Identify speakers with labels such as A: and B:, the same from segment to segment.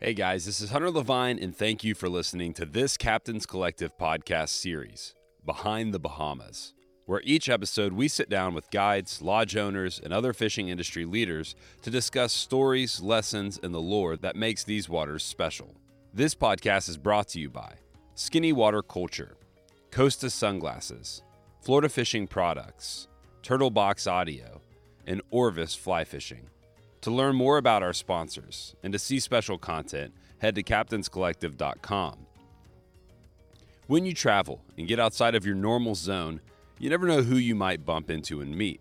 A: Hey guys, this is Hunter Levine, and thank you for listening to this Captain's Collective podcast series, Behind the Bahamas, where each episode we sit down with guides, lodge owners, and other fishing industry leaders to discuss stories, lessons, and the lore that makes these waters special. This podcast is brought to you by Skinny Water Culture, Costa Sunglasses, Florida Fishing Products, Turtle Box Audio, and Orvis Fly Fishing. To learn more about our sponsors and to see special content, head to captainscollective.com. When you travel and get outside of your normal zone, you never know who you might bump into and meet.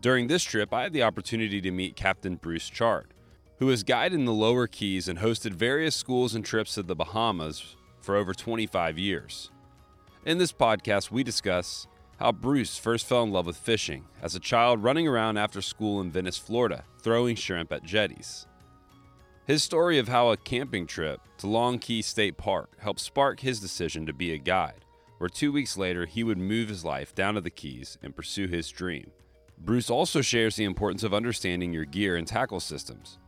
A: During this trip, I had the opportunity to meet Captain Bruce Chard, who has guided in the lower keys and hosted various schools and trips to the Bahamas for over 25 years. In this podcast, we discuss how Bruce first fell in love with fishing as a child running around after school in Venice, Florida, throwing shrimp at jetties. His story of how a camping trip to Long Key State Park helped spark his decision to be a guide, where two weeks later he would move his life down to the Keys and pursue his dream. Bruce also shares the importance of understanding your gear and tackle systems,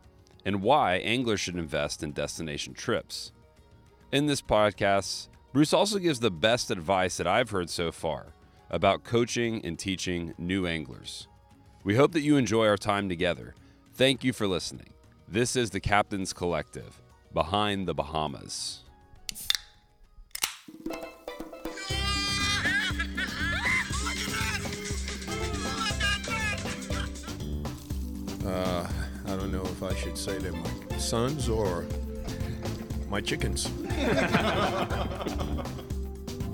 A: and why anglers should invest in destination trips. In this podcast, Bruce also gives the best advice that I've heard so far about coaching and teaching new anglers. We hope that you enjoy our time together. Thank you for listening. This is the Captain's Collective, Behind the Bahamas.
B: Uh, I don't know if I should say they're my sons or my chickens.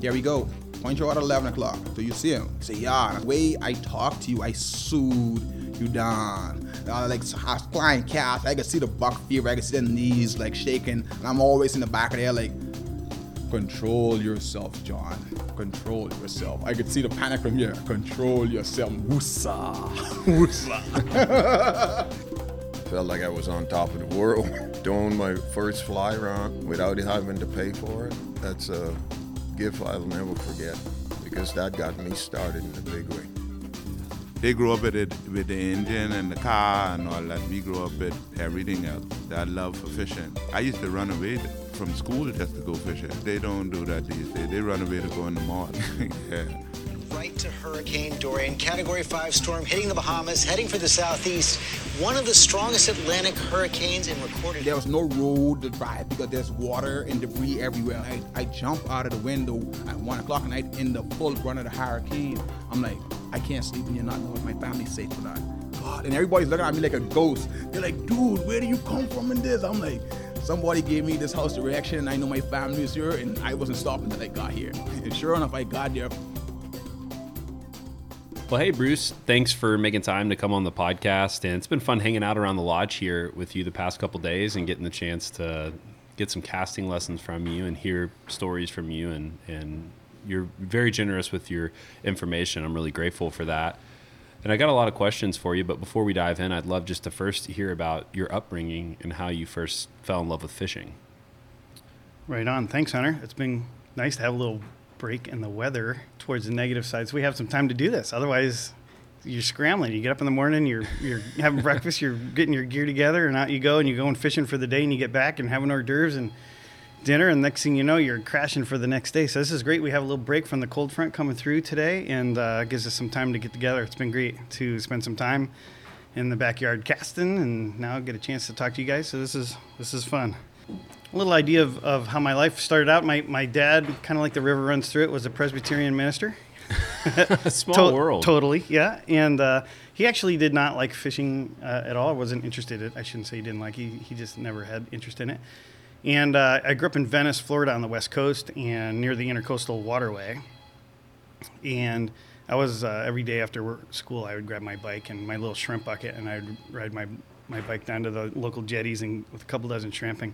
C: Here we go. Point you out at 11 o'clock. Do you see him? Say, yeah, the way I talk to you, I sued you down. Uh, like flying cast, I can see the buck fever, I can see the knees like shaking, and I'm always in the back of there like, control yourself, John. Control yourself. I could see the panic from here. Control yourself. Woosa. Woosa.
B: Felt like I was on top of the world. Doing my first fly around without having to pay for it. That's a gift I'll never forget because that got me started in a big way.
D: They grew up with it with the engine and the car and all that. We grew up with everything else. That love for fishing. I used to run away from school just to go fishing. They don't do that these days. They run away to go in the mall. yeah.
E: Right to Hurricane Dorian, Category 5 storm hitting the Bahamas, heading for the southeast. One of the strongest Atlantic hurricanes in recorded.
C: There was no road to drive because there's water and debris everywhere. I, I jump out of the window at 1 o'clock at night in the full run of the hurricane. I'm like, I can't sleep and you're not knowing if my family's safe or not. God, and everybody's looking at me like a ghost. They're like, dude, where do you come from in this? I'm like, somebody gave me this house direction and I know my family is here and I wasn't stopping until I got here. And sure enough, I got there.
A: Well, hey, Bruce, thanks for making time to come on the podcast. And it's been fun hanging out around the lodge here with you the past couple days and getting the chance to get some casting lessons from you and hear stories from you. And, and you're very generous with your information. I'm really grateful for that. And I got a lot of questions for you, but before we dive in, I'd love just to first hear about your upbringing and how you first fell in love with fishing.
F: Right on. Thanks, Hunter. It's been nice to have a little break in the weather towards the negative side, so we have some time to do this. Otherwise, you're scrambling. You get up in the morning, you're you're having breakfast, you're getting your gear together, and out you go, and you're going fishing for the day, and you get back and having hors d'oeuvres and dinner, and next thing you know, you're crashing for the next day. So this is great. We have a little break from the cold front coming through today, and uh, gives us some time to get together. It's been great to spend some time in the backyard casting, and now get a chance to talk to you guys. So this is this is fun. A little idea of, of how my life started out. My my dad, kind of like the river runs through it, was a Presbyterian minister.
A: Small
F: To-
A: world.
F: Totally, yeah. And uh, he actually did not like fishing uh, at all. wasn't interested in it. I shouldn't say he didn't like. He he just never had interest in it. And uh, I grew up in Venice, Florida, on the west coast, and near the intercoastal waterway. And I was uh, every day after work, school, I would grab my bike and my little shrimp bucket, and I'd ride my my bike down to the local jetties and with a couple dozen shrimp and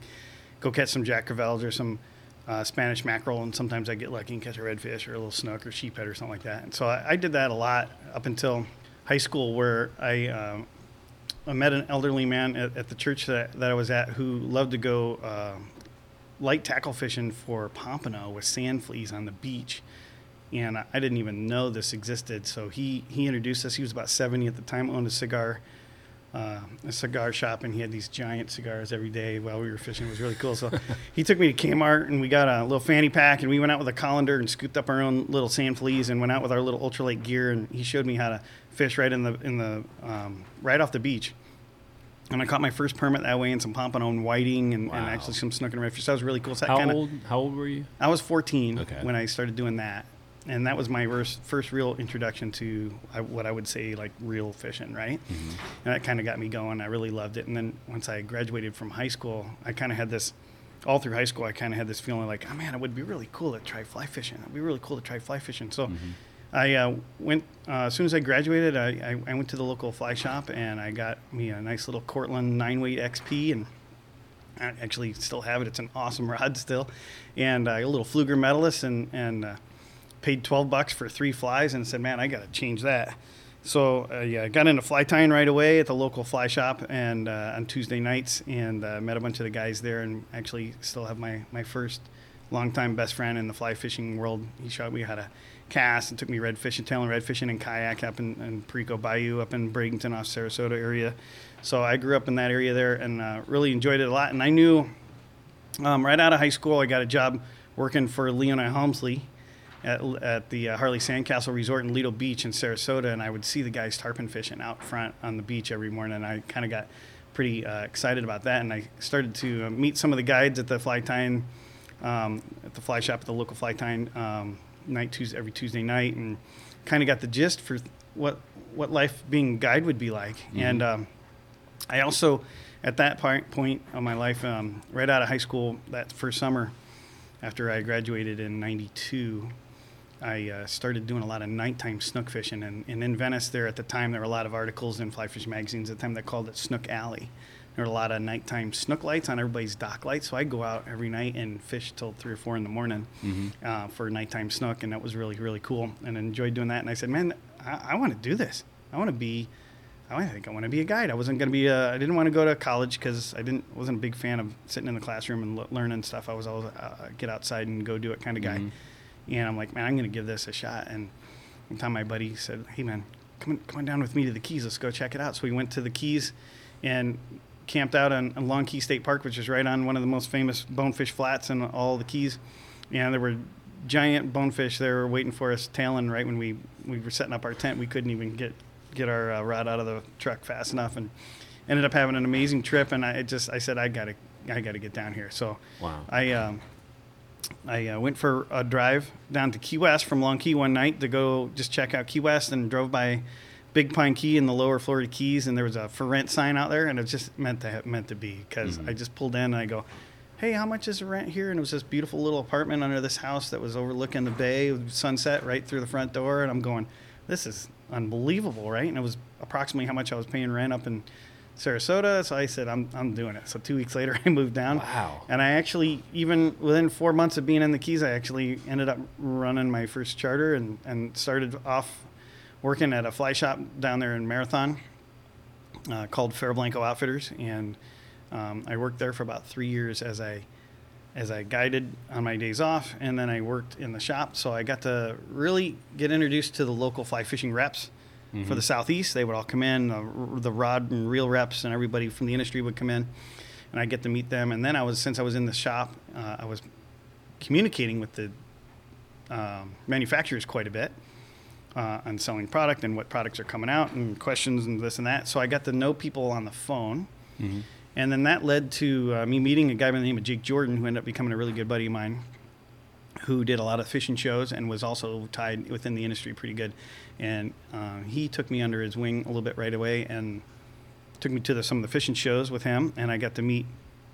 F: go catch some jack crevalles or some uh, Spanish mackerel, and sometimes I get lucky and catch a redfish or a little snook or sheephead or something like that. And so I, I did that a lot up until high school, where I, um, I met an elderly man at, at the church that, that I was at who loved to go uh, light tackle fishing for pompano with sand fleas on the beach. And I I didn't even know this existed. So he, he introduced us. He was about 70 at the time, owned a cigar uh, a cigar shop, and he had these giant cigars every day while we were fishing. It was really cool. So he took me to Kmart, and we got a little fanny pack, and we went out with a colander and scooped up our own little sand fleas, and went out with our little ultralight gear, and he showed me how to fish right in the in the um, right off the beach. And I caught my first permit that way, and some pompano and whiting, and, and actually some snook and redfish. That was really cool. So
A: How
F: kinda,
A: old? How old were you?
F: I was 14
A: Okay.
F: when I started doing that, and that was my first, first real introduction to what I would say like real fishing, right?
A: Mm-hmm.
F: And that kind of got me going. I really loved it. And then once I graduated from high school, I kind of had this. All through high school, I kind of had this feeling like, oh man, it would be really cool to try fly fishing. It'd be really cool to try fly fishing. So.
A: Mm-hmm.
F: I uh, went uh, as soon as I graduated. I, I, I went to the local fly shop and I got me a nice little Cortland nine weight XP and I actually still have it. It's an awesome rod still, and uh, a little Pflueger medalist, and and uh, paid twelve bucks for three flies, and said, man, I got to change that. So uh, yeah, I got into fly tying right away at the local fly shop, and uh, on Tuesday nights, and uh, met a bunch of the guys there, and actually still have my my first longtime best friend in the fly fishing world. He showed me how to cast and took me red fishing, tailing red fishing and kayak up in, in Perico Bayou up in Bradenton off Sarasota area. So I grew up in that area there and uh, really enjoyed it a lot. And I knew um, right out of high school, I got a job working for Leona Helmsley at, at the uh, Harley Sandcastle Resort in Lido Beach in Sarasota, and I would see the guys tarpon fishing out front on the beach every morning. And I kind of got pretty uh, excited about that, and I started to uh, meet some of the guides at the fly tying, um, at the fly shop at the local fly tying um, night Tuesday every Tuesday night, and kind of got the gist for what what life being a guide would be like. And um, I also, at that point, point of my life, um, right out of high school, that first summer, after I graduated in '92, I uh, started doing a lot of nighttime snook fishing. And, and in Venice, there at the time, there were a lot of articles in fly fishing magazines. At the time, they called it Snook Alley. There were a lot of nighttime snook lights on everybody's dock lights. So I'd go out every night and fish till three or four in the morning uh, for nighttime snook. And that was really, really cool. And I enjoyed doing that. And I said, man, I, I want to do this. I want to be I think I want to be a guide. I wasn't going to be. I didn't want to go to college because I didn't wasn't a big fan of sitting in the classroom and le- learning stuff. I was always uh, get outside and go do it kind of guy. And I'm like, man, I'm going to give this a shot. And one time my buddy said, hey man, come on, come on down with me to the Keys. Let's go check it out. So we went to the Keys and camped out on, on Long Key State Park, which is right on one of the most famous bonefish flats in all the Keys. And there were giant bonefish there waiting for us, tailing right when we, we were setting up our tent. We couldn't even get get our uh, rod out of the truck fast enough, and ended up having an amazing trip. And I just I said I gotta I gotta get down here. So
A: Wow.
F: I um, I uh, went for a drive down to Key West from Long Key one night to go just check out Key West, and drove by Big Pine Key in the lower Florida Keys, and there was a for rent sign out there, and it was just meant to meant to be because I just pulled in and I go. Hey, how much is the rent here? And it was this beautiful little apartment under this house that was overlooking the bay, with sunset right through the front door. And I'm going, this is unbelievable, right? And it was approximately how much I was paying rent up in Sarasota. So I said, I'm, I'm doing it. So two weeks later, I moved down.
A: Wow.
F: And I actually, even within four months of being in the Keys, I actually ended up running my first charter and, and started off working at a fly shop down there in Marathon uh, called Fair-Blanco Outfitters. And um, I worked there for about three years as I as I guided on my days off, and then I worked in the shop. So I got to really get introduced to the local fly fishing reps for the southeast. They would all come in, uh, the rod and reel reps, and everybody from the industry would come in, and I'd get to meet them. And then I was, since I was in the shop, uh, I was communicating with the um, manufacturers quite a bit uh, on selling product and what products are coming out and questions and this and that. So I got to know people on the phone. And then that led to uh, me meeting a guy by the name of Jake Jordan, who ended up becoming a really good buddy of mine, who did a lot of fishing shows and was also tied within the industry pretty good. And uh, he took me under his wing a little bit right away and took me to the, some of the fishing shows with him. And I got to meet,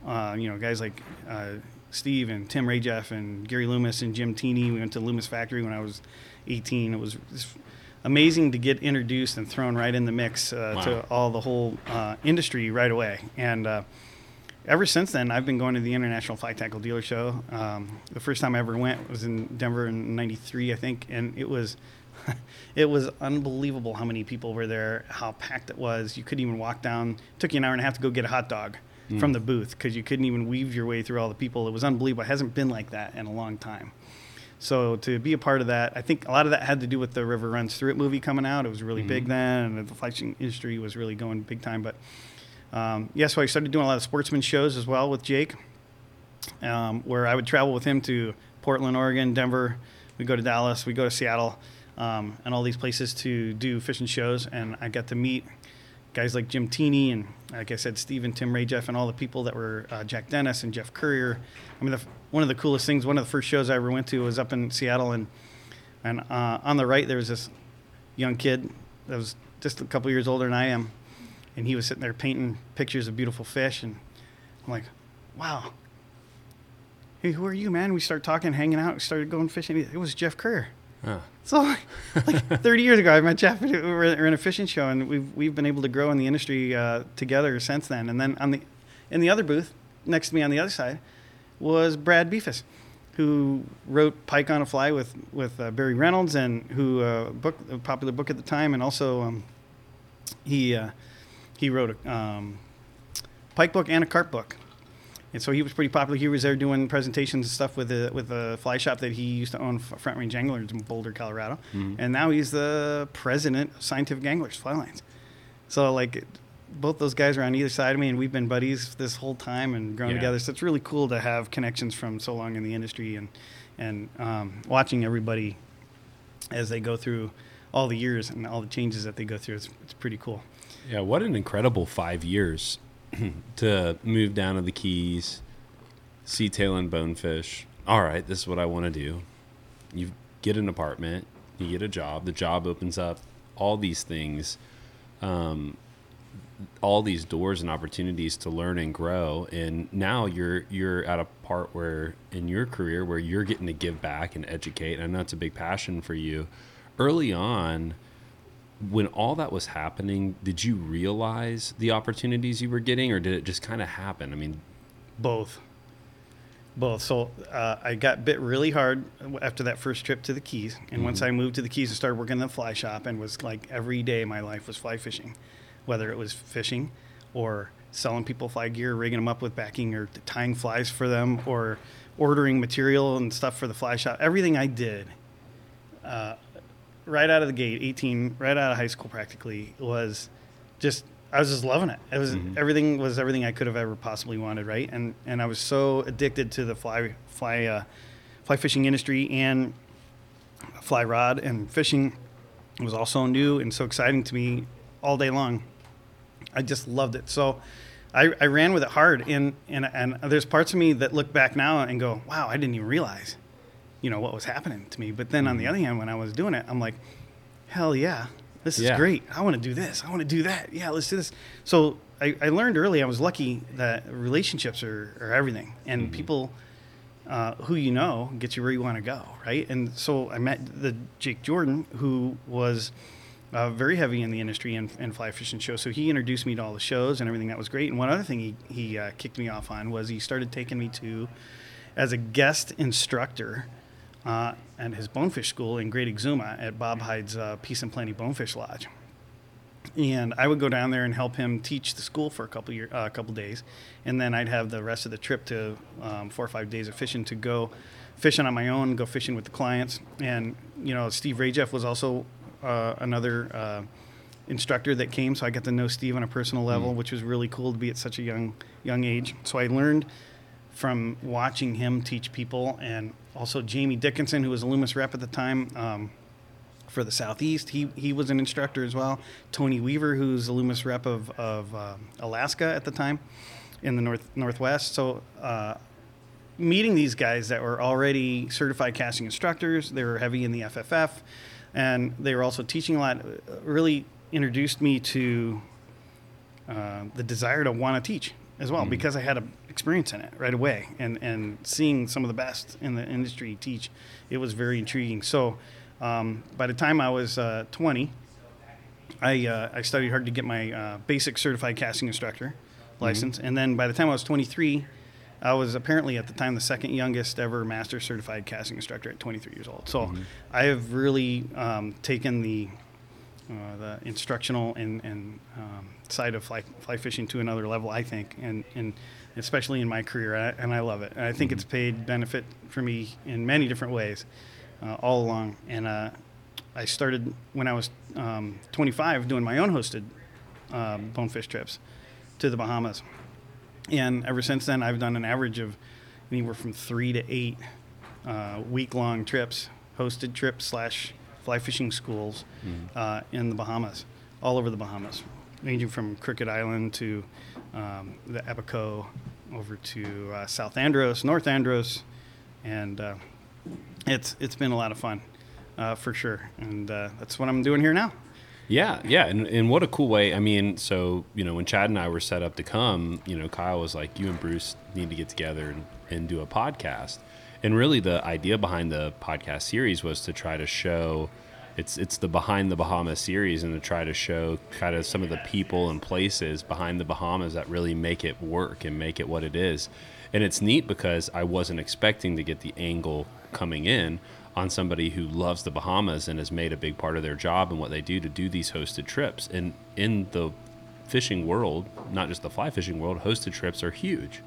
F: uh, you know, guys like uh, Steve and Tim Rajeff and Gary Loomis and Jim Teeny. We went to Loomis Factory when I was 18. It was just amazing to get introduced and thrown right in the mix uh,
A: Wow.
F: to all the whole uh, industry right away. And uh, ever since then, I've been going to the International Fly Tackle Dealer Show. Um, the first time I ever went was in Denver in '93, I think, and it was it was unbelievable how many people were there, how packed it was. You couldn't even walk down. It took you an hour and a half to go get a hot dog from the booth because you couldn't even weave your way through all the people. It was unbelievable. It hasn't been like that in a long time. So to be a part of that, I think a lot of that had to do with the River Runs Through It movie coming out. It was really big then, and the fishing industry was really going big time. But um, yeah, so I started doing a lot of sportsman shows as well with Jake, um, where I would travel with him to Portland, Oregon, Denver. We go to Dallas, we go to Seattle, um, and all these places to do fishing shows. And I got to meet guys like Jim Teeny and, like I said, Steve and Tim Rajeff and all the people that were uh, Jack Dennis and Jeff Currier. I mean, the, one of the coolest things, one of the first shows I ever went to was up in Seattle, and and uh, on the right there was this young kid that was just a couple years older than I am, and he was sitting there painting pictures of beautiful fish, and I'm like, wow. Hey, who are you, man? We started talking, hanging out, started going fishing. It was Jeff Kerr.
A: Huh.
F: So, like 30 years ago, I met Jeff. We were in a fishing show, and we've we've been able to grow in the industry uh, together since then. And then on the in the other booth next to me on the other side was Brad Befus, who wrote Pike on a Fly with with uh, Barry Reynolds, and who uh, book a popular book at the time, and also um, he uh, he wrote a um, Pike book and a carp book. And so he was pretty popular. He was there doing presentations and stuff with the with the fly shop that he used to own, Front Range Anglers in Boulder, Colorado. And now he's the president of Scientific Anglers Fly Lines. So like, both those guys are on either side of me, and we've been buddies this whole time and grown
A: Yeah.
F: together. So it's really cool to have connections from so long in the industry and and um, watching everybody as they go through all the years and all the changes that they go through. It's, it's pretty cool.
A: Yeah, what an incredible five years to move down to the Keys, see tail and bonefish. All right, this is what I want to do. You get an apartment, you get a job, the job opens up all these things, um, all these doors and opportunities to learn and grow. And now you're you're at a part where in your career where you're getting to give back and educate. I know it's a big passion for you. Early on, when all that was happening, did you realize the opportunities you were getting, or did it just kind of happen? I mean,
F: Both. Both. So uh, I got bit really hard after that first trip to the Keys, and once I moved to the Keys and started working in the fly shop, and was like every day my life was fly fishing, whether it was fishing, or selling people fly gear, rigging them up with backing, or tying flies for them, or ordering material and stuff for the fly shop. Everything I did, uh, right out of the gate, 18, right out of high school practically, was just I was just loving it. It was everything was everything I could have ever possibly wanted, right? And and I was so addicted to the fly fly uh, fly fishing industry and fly rod and fishing was all so new and so exciting to me all day long. I just loved it. So I, I ran with it hard and, and and there's parts of me that look back now and go, wow, I didn't even realize, you know, what was happening to me. But then on the other hand, when I was doing it, I'm like, hell yeah, this is
A: Yeah.
F: great. I want to do this. I want to do that. Yeah, let's do this. So I, I learned early. I was lucky that relationships are, are everything, and people uh, who you know gets you where you want to go, right? And so I met the Jake Jordan, who was uh, very heavy in the industry and, and fly fishing shows. So he introduced me to all the shows and everything. That was great. And one other thing he he uh, kicked me off on was he started taking me to as a guest instructor uh, at his bonefish school in Great Exuma at Bob Hyde's uh, Peace and Plenty Bonefish Lodge. And I would go down there and help him teach the school for a couple year, uh, couple days, and then I'd have the rest of the trip to um, four or five days of fishing to go fishing on my own, go fishing with the clients, and you know Steve Rajeff was also uh, another uh, instructor that came, so I got to know Steve on a personal level, which was really cool to be at such a young young age. So I learned from watching him teach people, and also Jamie Dickinson, who was a Loomis rep at the time. Um, for the southeast. He he was an instructor as well. Tony Weaver, who's a Loomis rep of of um Alaska at the time, in the north northwest. So. Uh, Meeting these guys that were already certified casting instructors, they were heavy in the FFF, and they were also teaching a lot. uh, Really introduced me to uh, the desire to want to teach as well because I had a experience in it right away and and seeing some of the best in the industry teach it was very intriguing. So um, by the time I was uh, 20 I uh, I studied hard to get my uh, basic certified casting instructor license and then by the time I was 23 I was apparently at the time the second youngest ever master certified casting instructor at 23 years old. So I have really um, taken the uh, the instructional and, and um, side of fly, fly fishing to another level, I think. And, and especially in my career, I, and I love it. And I think it's paid benefit for me in many different ways, uh, all along. And uh, I started when I was um, 25 doing my own hosted uh, bonefish trips to the Bahamas, and ever since then I've done an average of anywhere from three to eight uh, week-long trips, hosted trips slash fly fishing schools uh, in the Bahamas, all over the Bahamas, ranging from Crooked Island to um, the Abaco, over to uh, South Andros, North Andros, and uh, it's it's been a lot of fun, uh, for sure. And uh, that's what I'm doing here now.
A: Yeah, yeah, and, and what a cool way. I mean, so you know, when Chad and I were set up to come, you know, Kyle was like, "You and Bruce need to get together and, and do a podcast." And really, the idea behind the podcast series was to try to show it's it's the behind the Bahamas series, and to try to show kind of some of the people and places behind the Bahamas that really make it work and make it what it is. And it's neat because I wasn't expecting to get the angle coming in on somebody who loves the Bahamas and has made a big part of their job and what they do to do these hosted trips. And in the fishing world, not just the fly fishing world, hosted trips are huge.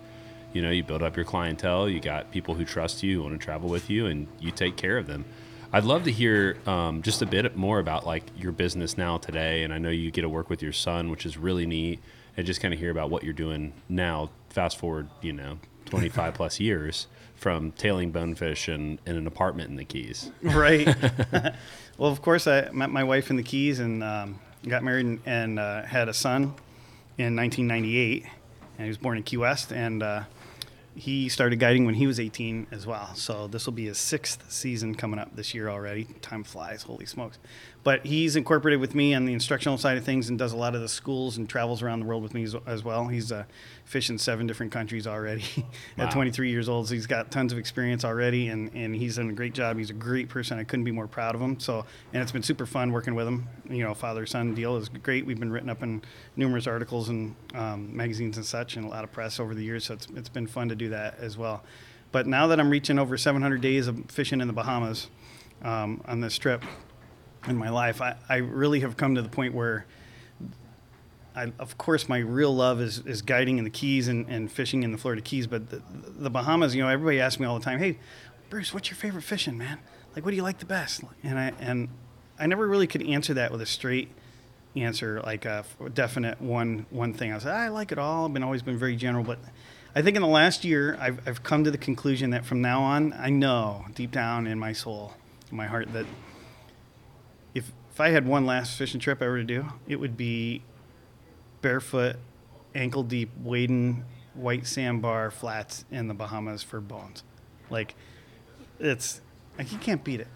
A: You know, you build up your clientele, you got people who trust you, want to travel with you, and you take care of them. I'd love to hear um, just a bit more about like your business now today, and I know you get to work with your son, which is really neat, and just kind of hear about what you're doing now. Fast forward, you know, 25 plus years from tailing bonefish and in an apartment in the Keys.
F: right. well, of course, I met my wife in the Keys and um, got married and, and uh, had a son in 1998. And he was born in Key West, and uh, he started guiding when he was 18 as well. So this will be his sixth season coming up this year already. Time flies, holy smokes! But he's incorporated with me on the instructional side of things and does a lot of the schools and travels around the world with me as, as well. He's uh, fished in seven different countries already
A: Wow.
F: at 23 years old. So he's got tons of experience already, and, and he's done a great job. He's a great person. I couldn't be more proud of him. So and it's been super fun working with him. You know, father son deal is great. We've been written up in numerous articles and um, magazines and such, and a lot of press over the years. So it's it's been fun to do that as well. But now that I'm reaching over 700 days of fishing in the Bahamas um, on this trip in my life, I, I really have come to the point where I, of course, my real love is, is guiding in the Keys and, and fishing in the Florida Keys. But the, the Bahamas, you know, everybody asks me all the time, "Hey, Bruce, what's your favorite fishing, man? Like, what do you like the best?" And I and I never really could answer that with a straight answer, like a definite one one thing. I said, I like it all. I've been always been very general, but I think in the last year, I've, I've come to the conclusion that from now on, I know deep down in my soul, in my heart, that if I had one last fishing trip ever to do, it would be barefoot, ankle deep, wading white sandbar flats in the Bahamas for bones. Like, it's like you can't beat it.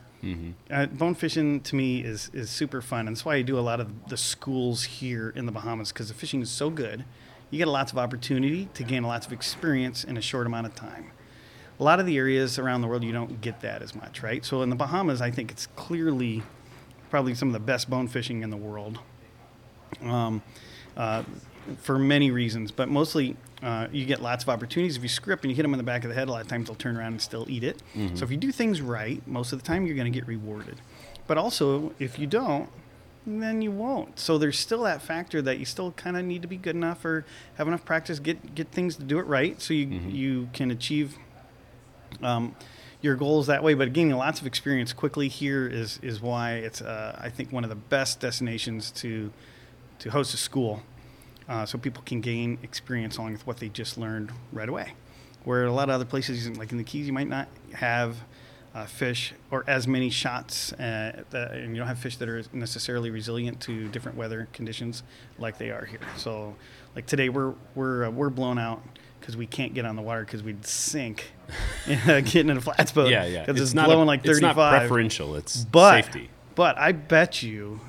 F: Uh, bone fishing to me is is super fun, and that's why I do a lot of the schools here in the Bahamas because the fishing is so good. You get lots of opportunity to gain lots of experience in a short amount of time. A lot of the areas around the world you don't get that as much, right? So in the Bahamas, I think it's clearly probably some of the best bone fishing in the world um, uh, for many reasons, but mostly uh, you get lots of opportunities. If you script and you hit them in the back of the head, a lot of times they'll turn around and still eat it. So if you do things right, most of the time you're going to get rewarded. But also, if you don't, then you won't. So there's still that factor that you still kind of need to be good enough or have enough practice, get get things to do it right, so you you can achieve um, your goals that way. But gaining lots of experience quickly here is is why it's uh, I think one of the best destinations to to host a school, uh, so people can gain experience along with what they just learned right away. Where a lot of other places, like in the Keys, you might not have uh, fish or as many shots, uh, that, and you don't have fish that are necessarily resilient to different weather conditions like they are here. So, like today, we're we're uh, we're blown out because we can't get on the water because we'd sink getting in a flats boat.
A: Yeah, yeah.
F: Because it's,
A: not
F: blowing
A: a-
F: like
A: It's
F: thirty-five.
A: not preferential. It's
F: But
A: safety.
F: but I bet you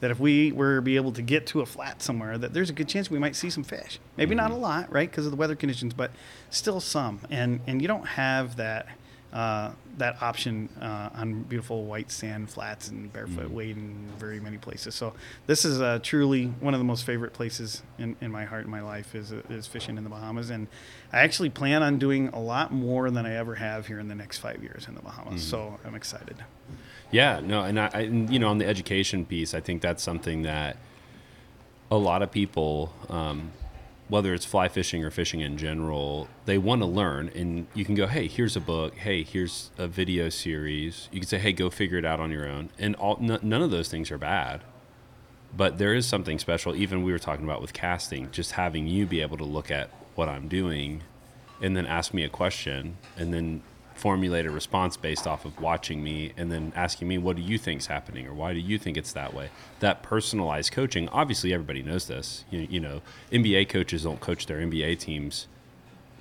F: that if we were to be able to get to a flat somewhere, that there's a good chance we might see some fish. Maybe not a
A: Mm-hmm.
F: lot, right, because of the weather conditions, but still some. And and you don't have that uh, that option uh, on beautiful white sand flats and barefoot
A: Mm-hmm.
F: wade in very many places. So this is uh, truly one of the most favorite places in, in my heart and my life is is fishing in the Bahamas. And I actually plan on doing a lot more than I ever have here in the next five years in the Bahamas.
A: Mm-hmm.
F: So I'm excited.
A: Yeah, no, and I, I, and, you know, on the education piece, I think that's something that a lot of people um, whether it's fly fishing or fishing in general, they want to learn. And you can go, hey, here's a book. Hey, here's a video series. You can say, hey, go figure it out on your own. And all, n- none of those things are bad. But there is something special, even we were talking about with casting, just having you be able to look at what I'm doing and then ask me a question and then formulate a response based off of watching me and then asking me what do you think's happening? or why do you think it's that way? That personalized coaching obviously everybody knows this you, you know nba coaches don't coach their nba teams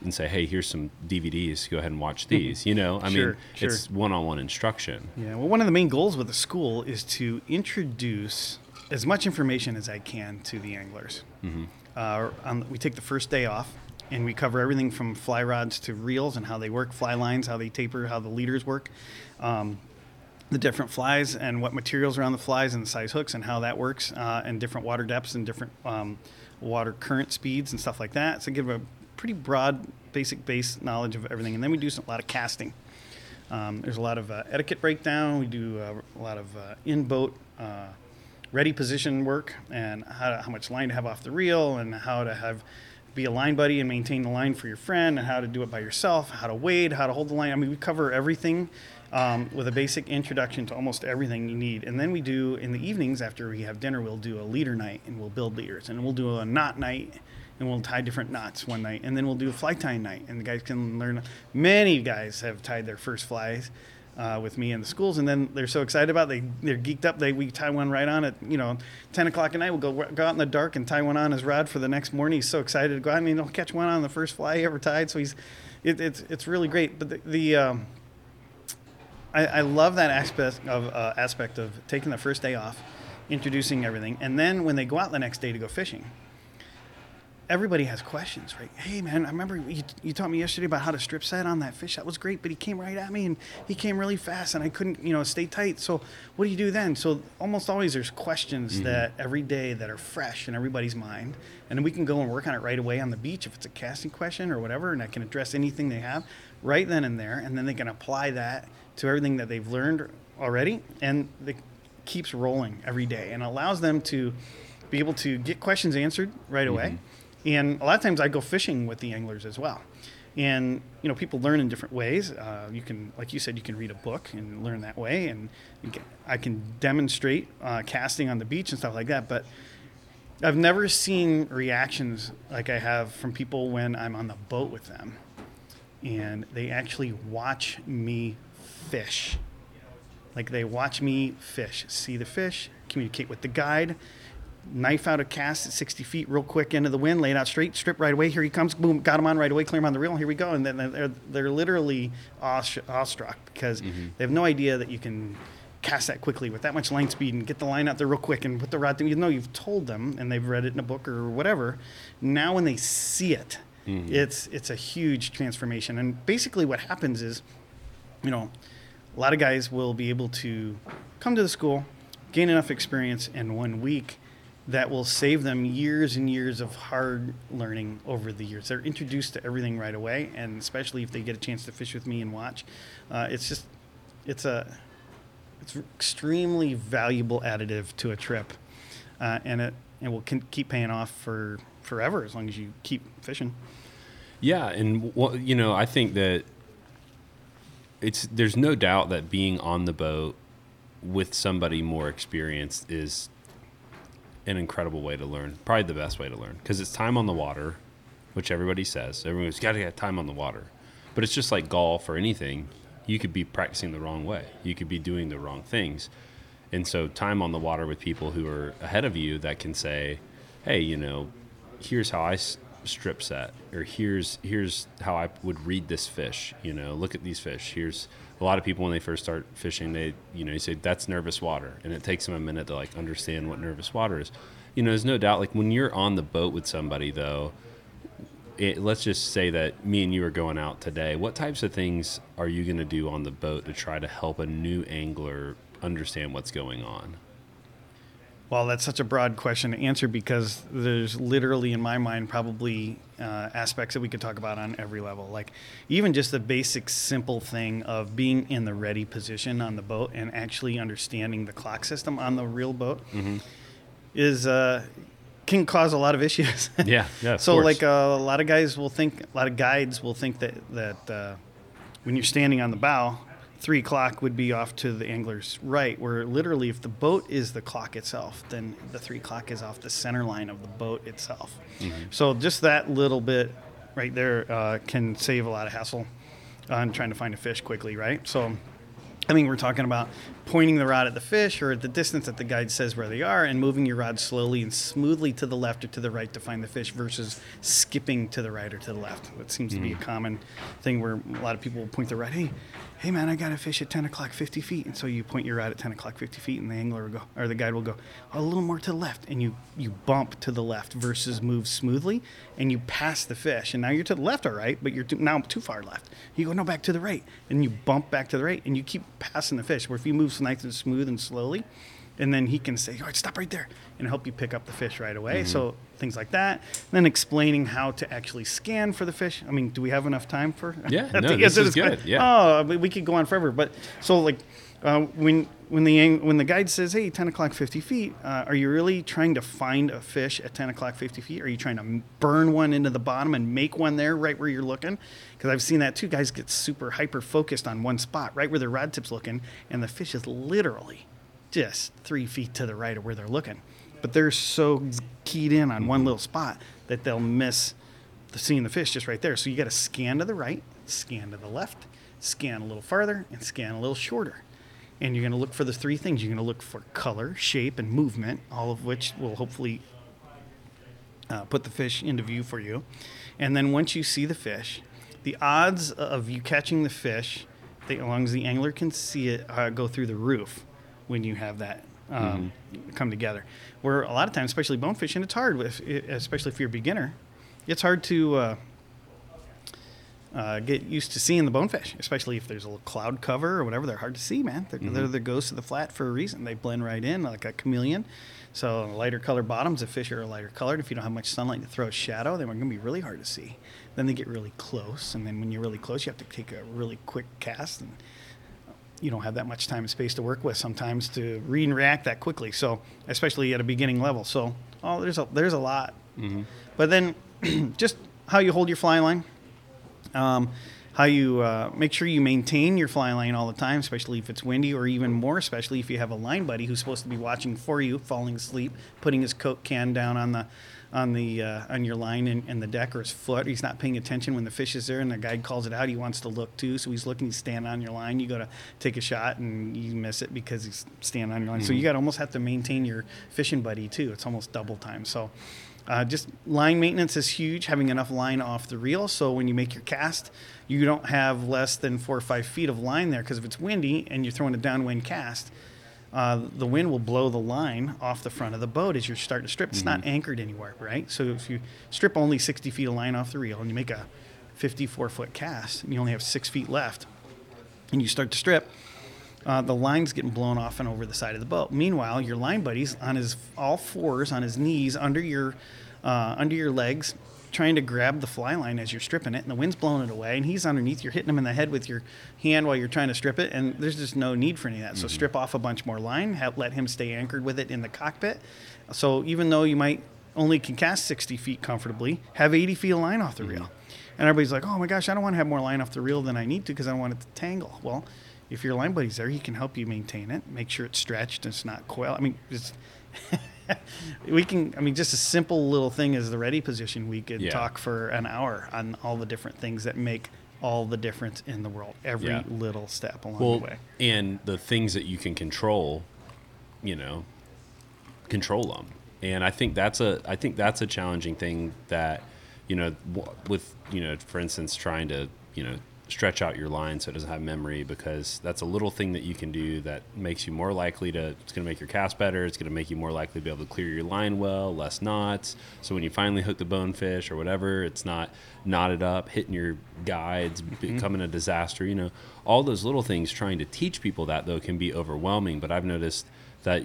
A: and say hey here's some dvds go ahead and watch these you know? I
F: Sure,
A: mean
F: sure.
A: it's one-on-one instruction.
F: Yeah, well, one of the main goals with the school is to introduce as much information as I can to the anglers. Uh, on, we take the first day off and we cover everything from fly rods to reels and how they work, fly lines, how they taper, how the leaders work, um, the different flies and what materials are on the flies and the size hooks and how that works, uh, and different water depths and different um, water current speeds and stuff like that. So give a pretty broad, basic base knowledge of everything. And then we do some, a lot of casting. Um, there's a lot of uh, etiquette breakdown. We do uh, a lot of uh, in boat uh, ready position work and how, to, how much line to have off the reel and how to have be a line buddy and maintain the line for your friend and how to do it by yourself, how to wade, how to hold the line. I mean, we cover everything um, with a basic introduction to almost everything you need. And then we do in the evenings after we have dinner, we'll do a leader night and we'll build leaders and we'll do a knot night and we'll tie different knots one night and then we'll do a fly tying night and the guys can learn many guys have tied their first flies uh, with me in the schools and then they're so excited about it, they they're geeked up they we tie one right on at you know 10 o'clock at night we'll go go out in the dark and tie one on his rod for the next morning he's so excited to go out I mean he'll catch one on the first fly he ever tied so he's it, it's it's really great but the, the um, I, I love that aspect of uh, aspect of taking the first day off, introducing everything, and then when they go out the next day to go fishing, everybody has questions, right? Hey, man, I remember you, you taught me yesterday about how to strip set on that fish. That was great, but he came right at me and he came really fast, and I couldn't, you know, stay tight. So what do you do then? So almost always there's questions mm-hmm. that every day that are fresh in everybody's mind, and then we can go and work on it right away on the beach if it's a casting question or whatever, and I can address anything they have right then and there, and then they can apply that to everything that they've learned already, and it keeps rolling every day, and allows them to be able to get questions answered right away. Mm-hmm. And a lot of times I go fishing with the anglers as well. And you know, people learn in different ways. Uh, you can, like you said, you can read a book and learn that way, and I can demonstrate uh, casting on the beach and stuff like that. But I've never seen reactions like I have from people when I'm on the boat with them, and they actually watch me fish. Like they watch me fish, see the fish, communicate with the guide, knife out a cast at 60 feet real quick into the wind, lay it out straight, strip right away. Here he comes, boom, got him on right away, clear him on the reel. Here we go. And then they're, they're literally awestruck because mm-hmm. they have no idea that you can cast that quickly with that much line speed and get the line out there real quick and put the rod through. Even though you've told them and they've read it in a book or whatever, now when they see it, mm-hmm. it's it's a huge transformation. And basically, what happens is, you know, a lot of guys will be able to come to the school, gain enough experience in one week that will save them years and years of hard learning over the years. They're introduced to everything right away, and especially if they get a chance to fish with me and watch, uh, it's just it's a it's extremely valuable additive to a trip, uh, and it and will keep paying off for forever as long as you keep fishing.
A: Yeah, and well, you know, I think that it's there's no doubt that being on the boat with somebody more experienced is an incredible way to learn. Probably the best way to learn because it's time on the water, which everybody says. Everyone's got to get time on the water, but it's just like golf or anything. You could be practicing the wrong way. You could be doing the wrong things, and so time on the water with people who are ahead of you that can say, "Hey, you know, here's how I strip set or here's here's how I would read this fish you know look at these fish here's a lot of people when they first start fishing they you know you say that's nervous water. And it takes them a minute to like understand what nervous water is. You know there's no doubt like when you're on the boat with somebody though it, let's just say that me and you are going out today what types of things are you going to do on the boat to try to help a new angler understand what's going on
F: Well, that's such a broad question to answer because there's literally, in my mind, probably uh, aspects that we could talk about on every level. Like even just the basic, simple thing of being in the ready position on the boat and actually understanding the clock system on the real boat is uh, can cause a lot of issues.
A: Yeah, yeah,
F: so
A: course.
F: like uh, a lot of guys will think, a lot of guides will think that that uh, when you're standing on the bow, three o'clock would be off to the angler's right. Where literally, if the boat is the clock itself, then the three o'clock is off the center line of the boat itself. So just that little bit right there uh, can save a lot of hassle on trying to find a fish quickly, right? So. I mean, we're talking about pointing the rod at the fish or at the distance that the guide says where they are and moving your rod slowly and smoothly to the left or to the right to find the fish versus skipping to the right or to the left. What seems to be a hmm. common thing where a lot of people will point the rod, hey, hey man, I got a fish at 10 o'clock, 50 feet. And so you point your rod at 10 o'clock, 50 feet, and the angler will go, or the guide will go, a little more to the left. And you, you bump to the left versus move smoothly and you pass the fish. And now you're to the left, all right, but you're too, now too far left. You go, no, back to the right. And you bump back to the right and you keep passing the fish. Where if you move nice and smooth and slowly, and then he can say, all right, stop right there and help you pick up the fish right away. So things like that. And then explaining how to actually scan for the fish. I mean, do we have enough time for?
A: Yeah, no, this is good, yeah.
F: Oh, we we could go on forever. But so like uh, when when the when the guide says, hey, 10 o'clock, 50 feet, uh, are you really trying to find a fish at 10 o'clock, 50 feet? Are you trying to burn one into the bottom and make one there right where you're looking? Because I've seen that too. Guys get super hyper focused on one spot, right where their rod tip's looking, and the fish is literally just three feet to the right of where they're looking. But they're so keyed in on one little spot that they'll miss the seeing the fish just right there. So you got to scan to the right, scan to the left, scan a little farther, and scan a little shorter. And you're going to look for the three things. You're going to look for color, shape, and movement, all of which will hopefully uh, put the fish into view for you. And then once you see the fish, the odds of you catching the fish, they, as long as the angler can see it, uh, go through the roof when you have that um, come together. Where a lot of times, especially bonefish, and it's hard, with, especially if you're a beginner, it's hard to uh, uh, get used to seeing the bonefish, especially if there's a little cloud cover or whatever. They're hard to see, man. They're, they're the ghosts of the flat for a reason. They blend right in like a chameleon. So lighter color bottoms, the fish are lighter colored. If you don't have much sunlight to throw a shadow, they're going to be really hard to see. Then they get really close, and then when you're really close, you have to take a really quick cast, and you don't have that much time and space to work with sometimes to read and react that quickly. So especially at a beginning level. So oh, there's a there's a lot. But then just how you hold your fly line um, how you uh, make sure you maintain your fly line all the time, especially if it's windy, or even more, especially if you have a line buddy who's supposed to be watching for you, falling asleep, putting his coke can down on the on the uh, on your line and, and the deck or his foot. He's not paying attention when the fish is there, and the guide calls it out. He wants to look too, so he's looking. He's standing on your line. You go to take a shot and you miss it because he's standing on your line. So you got to almost have to maintain your fishing buddy too. It's almost double time. So. Uh, just line maintenance is huge. Having enough line off the reel, so when you make your cast, you don't have less than four or five feet of line there. Because if it's windy and you're throwing a downwind cast, uh, the wind will blow the line off the front of the boat as you're starting to strip. It's not anchored anywhere, right? So if you strip only 60 feet of line off the reel and you make a 54 foot cast and you only have six feet left, and you start to strip, uh, the line's getting blown off and over the side of the boat. Meanwhile, your line buddy's on his all fours, on his knees, under your uh, under your legs, trying to grab the fly line as you're stripping it, and the wind's blowing it away, and he's underneath. You're hitting him in the head with your hand while you're trying to strip it, and there's just no need for any of that. So mm-hmm. strip off a bunch more line, have, let him stay anchored with it in the cockpit. So even though you might only can cast 60 feet comfortably, have 80 feet of line off the reel. Mm-hmm. And everybody's like, oh my gosh, I don't want to have more line off the reel than I need to because I don't want it to tangle. Well, if your line buddy's there, he can help you maintain it, make sure it's stretched and it's not coil. I mean, it's we can. I mean, just a simple little thing as the ready position. We could
A: Yeah.
F: talk for an hour on all the different things that make all the difference in the world. Every
A: Yeah.
F: little step along
A: well,
F: the way.
A: and the things that you can control, you know, control them. And I think that's a I think that's a challenging thing that you know with you know for instance trying to you know stretch out your line so it doesn't have memory because that's a little thing that you can do that makes you more likely to it's going to make your cast better. It's going to make you more likely to be able to clear your line well less knots. So when you finally hook the bonefish or whatever it's not knotted up hitting your guides mm-hmm. becoming a disaster you know. All those little things trying to teach people that though can be overwhelming. But i've noticed that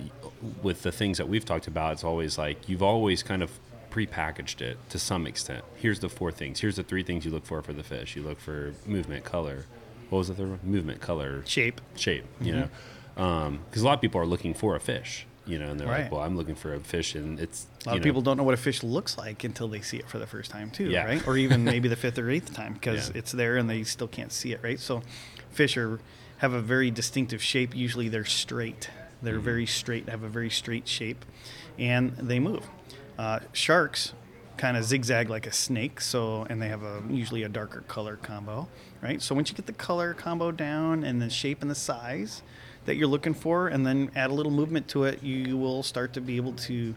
A: with the things that we've talked about it's always like you've always kind of prepackaged it to some extent. Here's the four things. Here's the three things you look for for the fish. You look for movement, color. What was the third one? Movement, color,
F: Shape.
A: shape. You know, because a lot of people are looking for a fish, you know, and they're
F: Right.
A: like, "Well, I'm looking for a fish," and it's
F: A lot of
A: know,
F: people don't know what a fish looks like until they see it for the first time, too,
A: Yeah.
F: right? Or even maybe the fifth or eighth time because
A: Yeah.
F: it's there and they still can't see it, right? So, fish are have a very distinctive shape. Usually, they're straight. They're
A: Mm-hmm.
F: very straight, have a very straight shape, and they move. Uh, sharks kind of zigzag like a snake, so and they have a usually a darker color combo, right? So once you get the color combo down and the shape and the size that you're looking for, and then add a little movement to it, you will start to be able to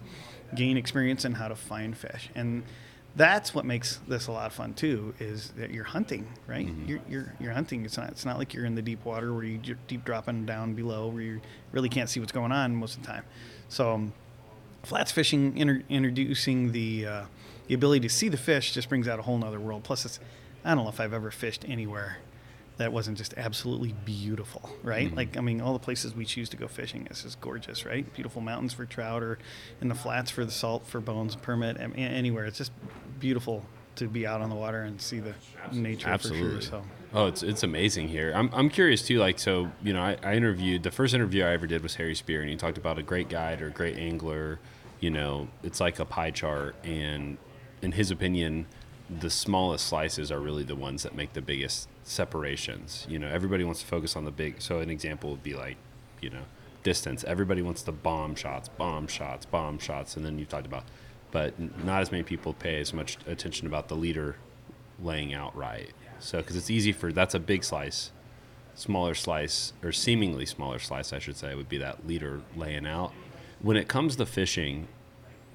F: gain experience in how to find fish. And that's what makes this a lot of fun too, is that you're hunting, right? You're, you're, you're hunting. It's not, it's not like you're in the deep water where you- you're deep dropping down below where you really can't see what's going on most of the time. So um, flats fishing inter- introducing the uh, the ability to see the fish just brings out a whole nother world. Plus, it's I don't know if I've ever fished anywhere that wasn't just absolutely beautiful, right? Like I mean, all the places we choose to go fishing is just gorgeous, right? Beautiful mountains for trout, or in the flats for the salt for bones permit. I mean, anywhere, it's just beautiful to be out on the water and see the nature
A: Absolutely.
F: for sure. So.
A: Oh, it's it's amazing here. I'm I'm curious too. Like, so you know, I, I interviewed the first interview I ever did was Harry Spear, and he talked about a great guide or a great angler. You know, it's like a pie chart, and in his opinion, the smallest slices are really the ones that make the biggest separations. You know, everybody wants to focus on the big. So an example would be like, you know, distance. Everybody wants the bomb shots, bomb shots, bomb shots, and then you've talked about, but not as many people pay as much attention about the leader laying out right. So because it's easy for that's a big slice, smaller slice or seemingly smaller slice, I should say, would be that leader laying out. When it comes to fishing,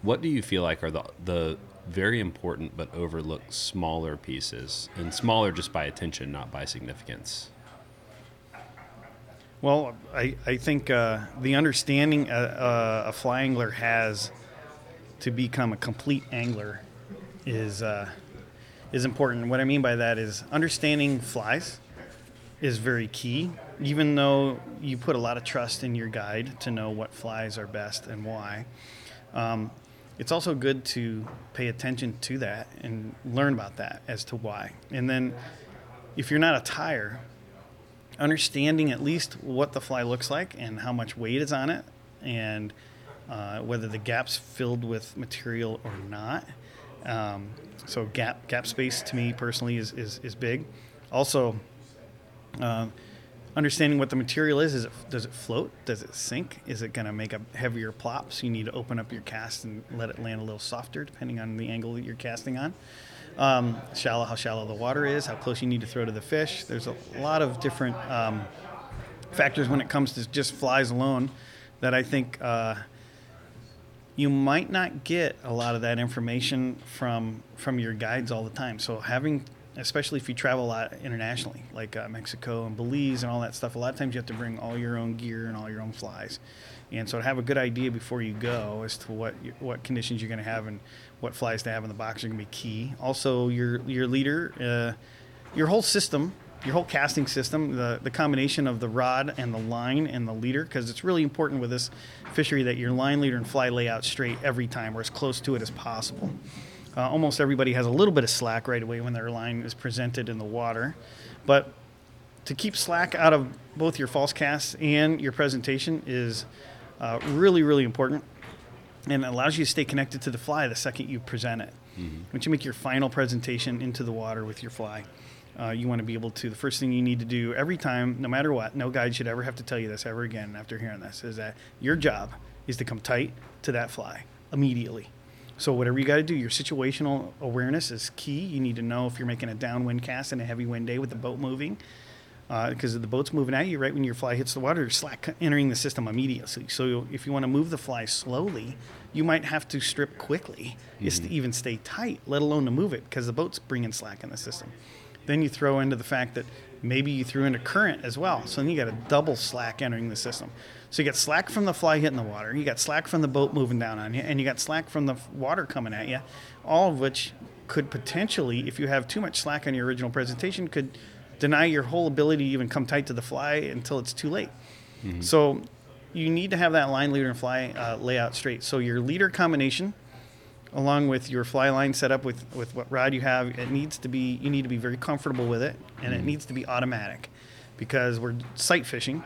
A: what do you feel like are the the very important but overlooked smaller pieces, and smaller just by attention, not by significance?
F: Well, I, I think uh, the understanding a, a, a fly angler has to become a complete angler is uh, is important. What I mean by that is understanding flies is very key. Even though you put a lot of trust in your guide to know what flies are best and why, um, it's also good to pay attention to that and learn about that as to why. And then, if you're not a tire, understanding at least what the fly looks like and how much weight is on it and uh, whether the gap's filled with material or not. Um, so gap gap space to me personally is, is, is big. Also, uh, understanding what the material is. Is it does it float? Does it sink? Is it going to make a heavier plop? So you need to open up your cast and let it land a little softer, depending on the angle that you're casting on. Um, shallow, how shallow the water is, how close you need to throw to the fish. There's a lot of different um, factors when it comes to just flies alone that I think uh, you might not get a lot of that information from from your guides all the time. So having, especially if you travel a lot internationally, like uh, Mexico and Belize and all that stuff, a lot of times you have to bring all your own gear and all your own flies. And so to have a good idea before you go as to what what conditions you're going to have and what flies to have in the box are going to be key. Also, your your leader, uh, your whole system, your whole casting system, the the combination of the rod and the line and the leader, because it's really important with this fishery that your line leader and fly lay out straight every time, or as close to it as possible. Uh, almost everybody has a little bit of slack right away when their line is presented in the water, but to keep slack out of both your false casts and your presentation is uh, really, really important and it allows you to stay connected to the fly the second you present it. Once you make your final presentation into the water with your fly, uh, you want to be able to. The first thing you need to do every time, no matter what, no guide should ever have to tell you this ever again after hearing this, is that your job is to come tight to that fly immediately. So whatever you got to do, your situational awareness is key. You need to know if you're making a downwind cast in a heavy wind day with the boat moving, uh, because the boat's moving at you right when your fly hits the water, slack entering the system immediately. So if you want to move the fly slowly, you might have to strip quickly just to mm-hmm. even stay tight, let alone to move it, because the boat's bringing slack in the system. Then you throw into the fact that maybe you threw in a current as well. So then you got a double slack entering the system. So you got slack from the fly hitting the water, you got slack from the boat moving down on you, and you got slack from the water coming at you, all of which could potentially, if you have too much slack on your original presentation, could deny your whole ability to even come tight to the fly until it's too late. So you need to have that line leader and fly uh, layout straight. So your leader combination, along with your fly line setup with, with what rod you have, it needs to be you need to be very comfortable with it, and it mm. needs to be automatic, because we're sight fishing,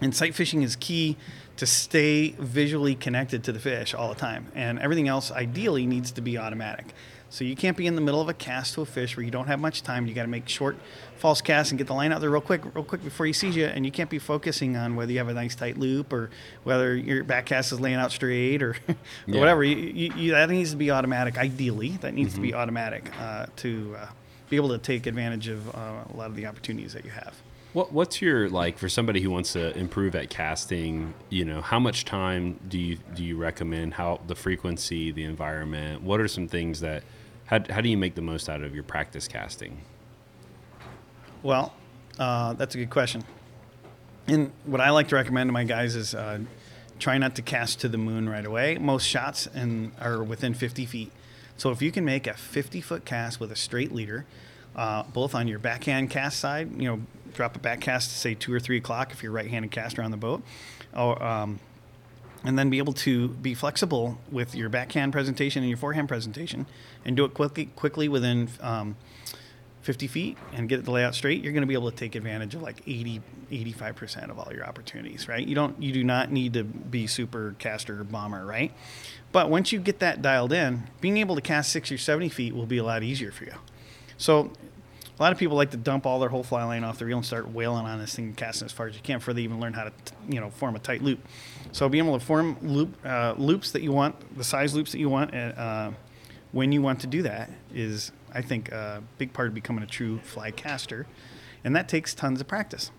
F: And sight fishing is key to stay visually connected to the fish all the time. And everything else ideally needs to be automatic. So you can't be in the middle of a cast to a fish where you don't have much time. You got to make short false casts and get the line out there real quick, real quick before he sees you. And you can't be focusing on whether you have a nice tight loop or whether your back cast is laying out straight or, or
A: Yeah.
F: whatever. You, you, you, that needs to be automatic. Ideally, that needs to be automatic uh, to uh, be able to take advantage of uh, a lot of the opportunities that you have.
A: What what's your like for somebody who wants to improve at casting? You know, how much time do you do you recommend? How the frequency, the environment? What are some things that how how do you make the most out of your practice casting?
F: Well, uh, that's a good question. And what I like to recommend to my guys is uh, try not to cast to the moon right away. Most shots and are within 50 feet. So if you can make a 50 foot cast with a straight leader, uh, both on your backhand cast side, you know, drop a back cast to say two or three o'clock if you're right-handed caster on the boat, or um, and then be able to be flexible with your backhand presentation and your forehand presentation, and do it quickly, quickly within um, 50 feet and get the layout straight, you're going to be able to take advantage of like 80, 85% of all your opportunities, right? You don't, you do not need to be super caster bomber, right? But once you get that dialed in, being able to cast 60 or 70 feet will be a lot easier for you. So a lot of people like to dump all their whole fly line off the reel and start wailing on this thing and casting as far as you can before they even learn how to, you know, form a tight loop. So being able to form loop uh, loops that you want, the size loops that you want, and, uh, when you want to do that is, I think, a big part of becoming a true fly caster, and that takes tons of practice,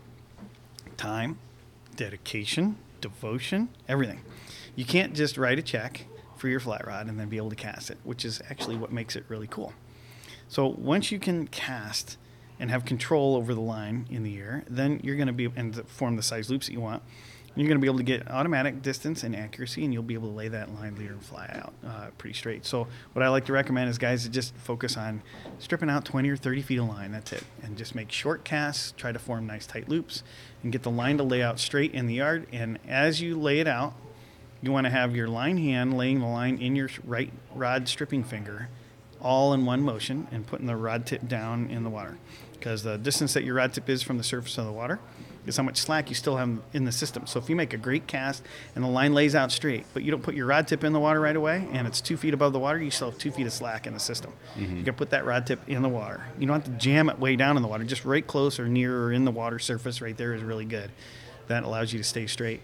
F: time, dedication, devotion, everything. You can't just write a check for your flat rod and then be able to cast it, which is actually what makes it really cool. So once you can cast and have control over the line in the air, then you're going to be and form the size loops that you want. You're going to be able to get automatic distance and accuracy, and you'll be able to lay that line leader and fly out uh, pretty straight. So what I like to recommend is guys to just focus on stripping out 20 or 30 feet of line. That's it, and just make short casts. Try to form nice tight loops, and get the line to lay out straight in the yard. And as you lay it out, you want to have your line hand laying the line in your right rod stripping finger, all in one motion, and putting the rod tip down in the water. Because the distance that your rod tip is from the surface of the water is how much slack you still have in the system. So if you make a great cast and the line lays out straight, but you don't put your rod tip in the water right away, and it's two feet above the water, you still have two feet of slack in the system. Mm-hmm. You can put that rod tip in the water. You don't have to jam it way down in the water. Just right close or near or in the water surface right there is really good. That allows you to stay straight.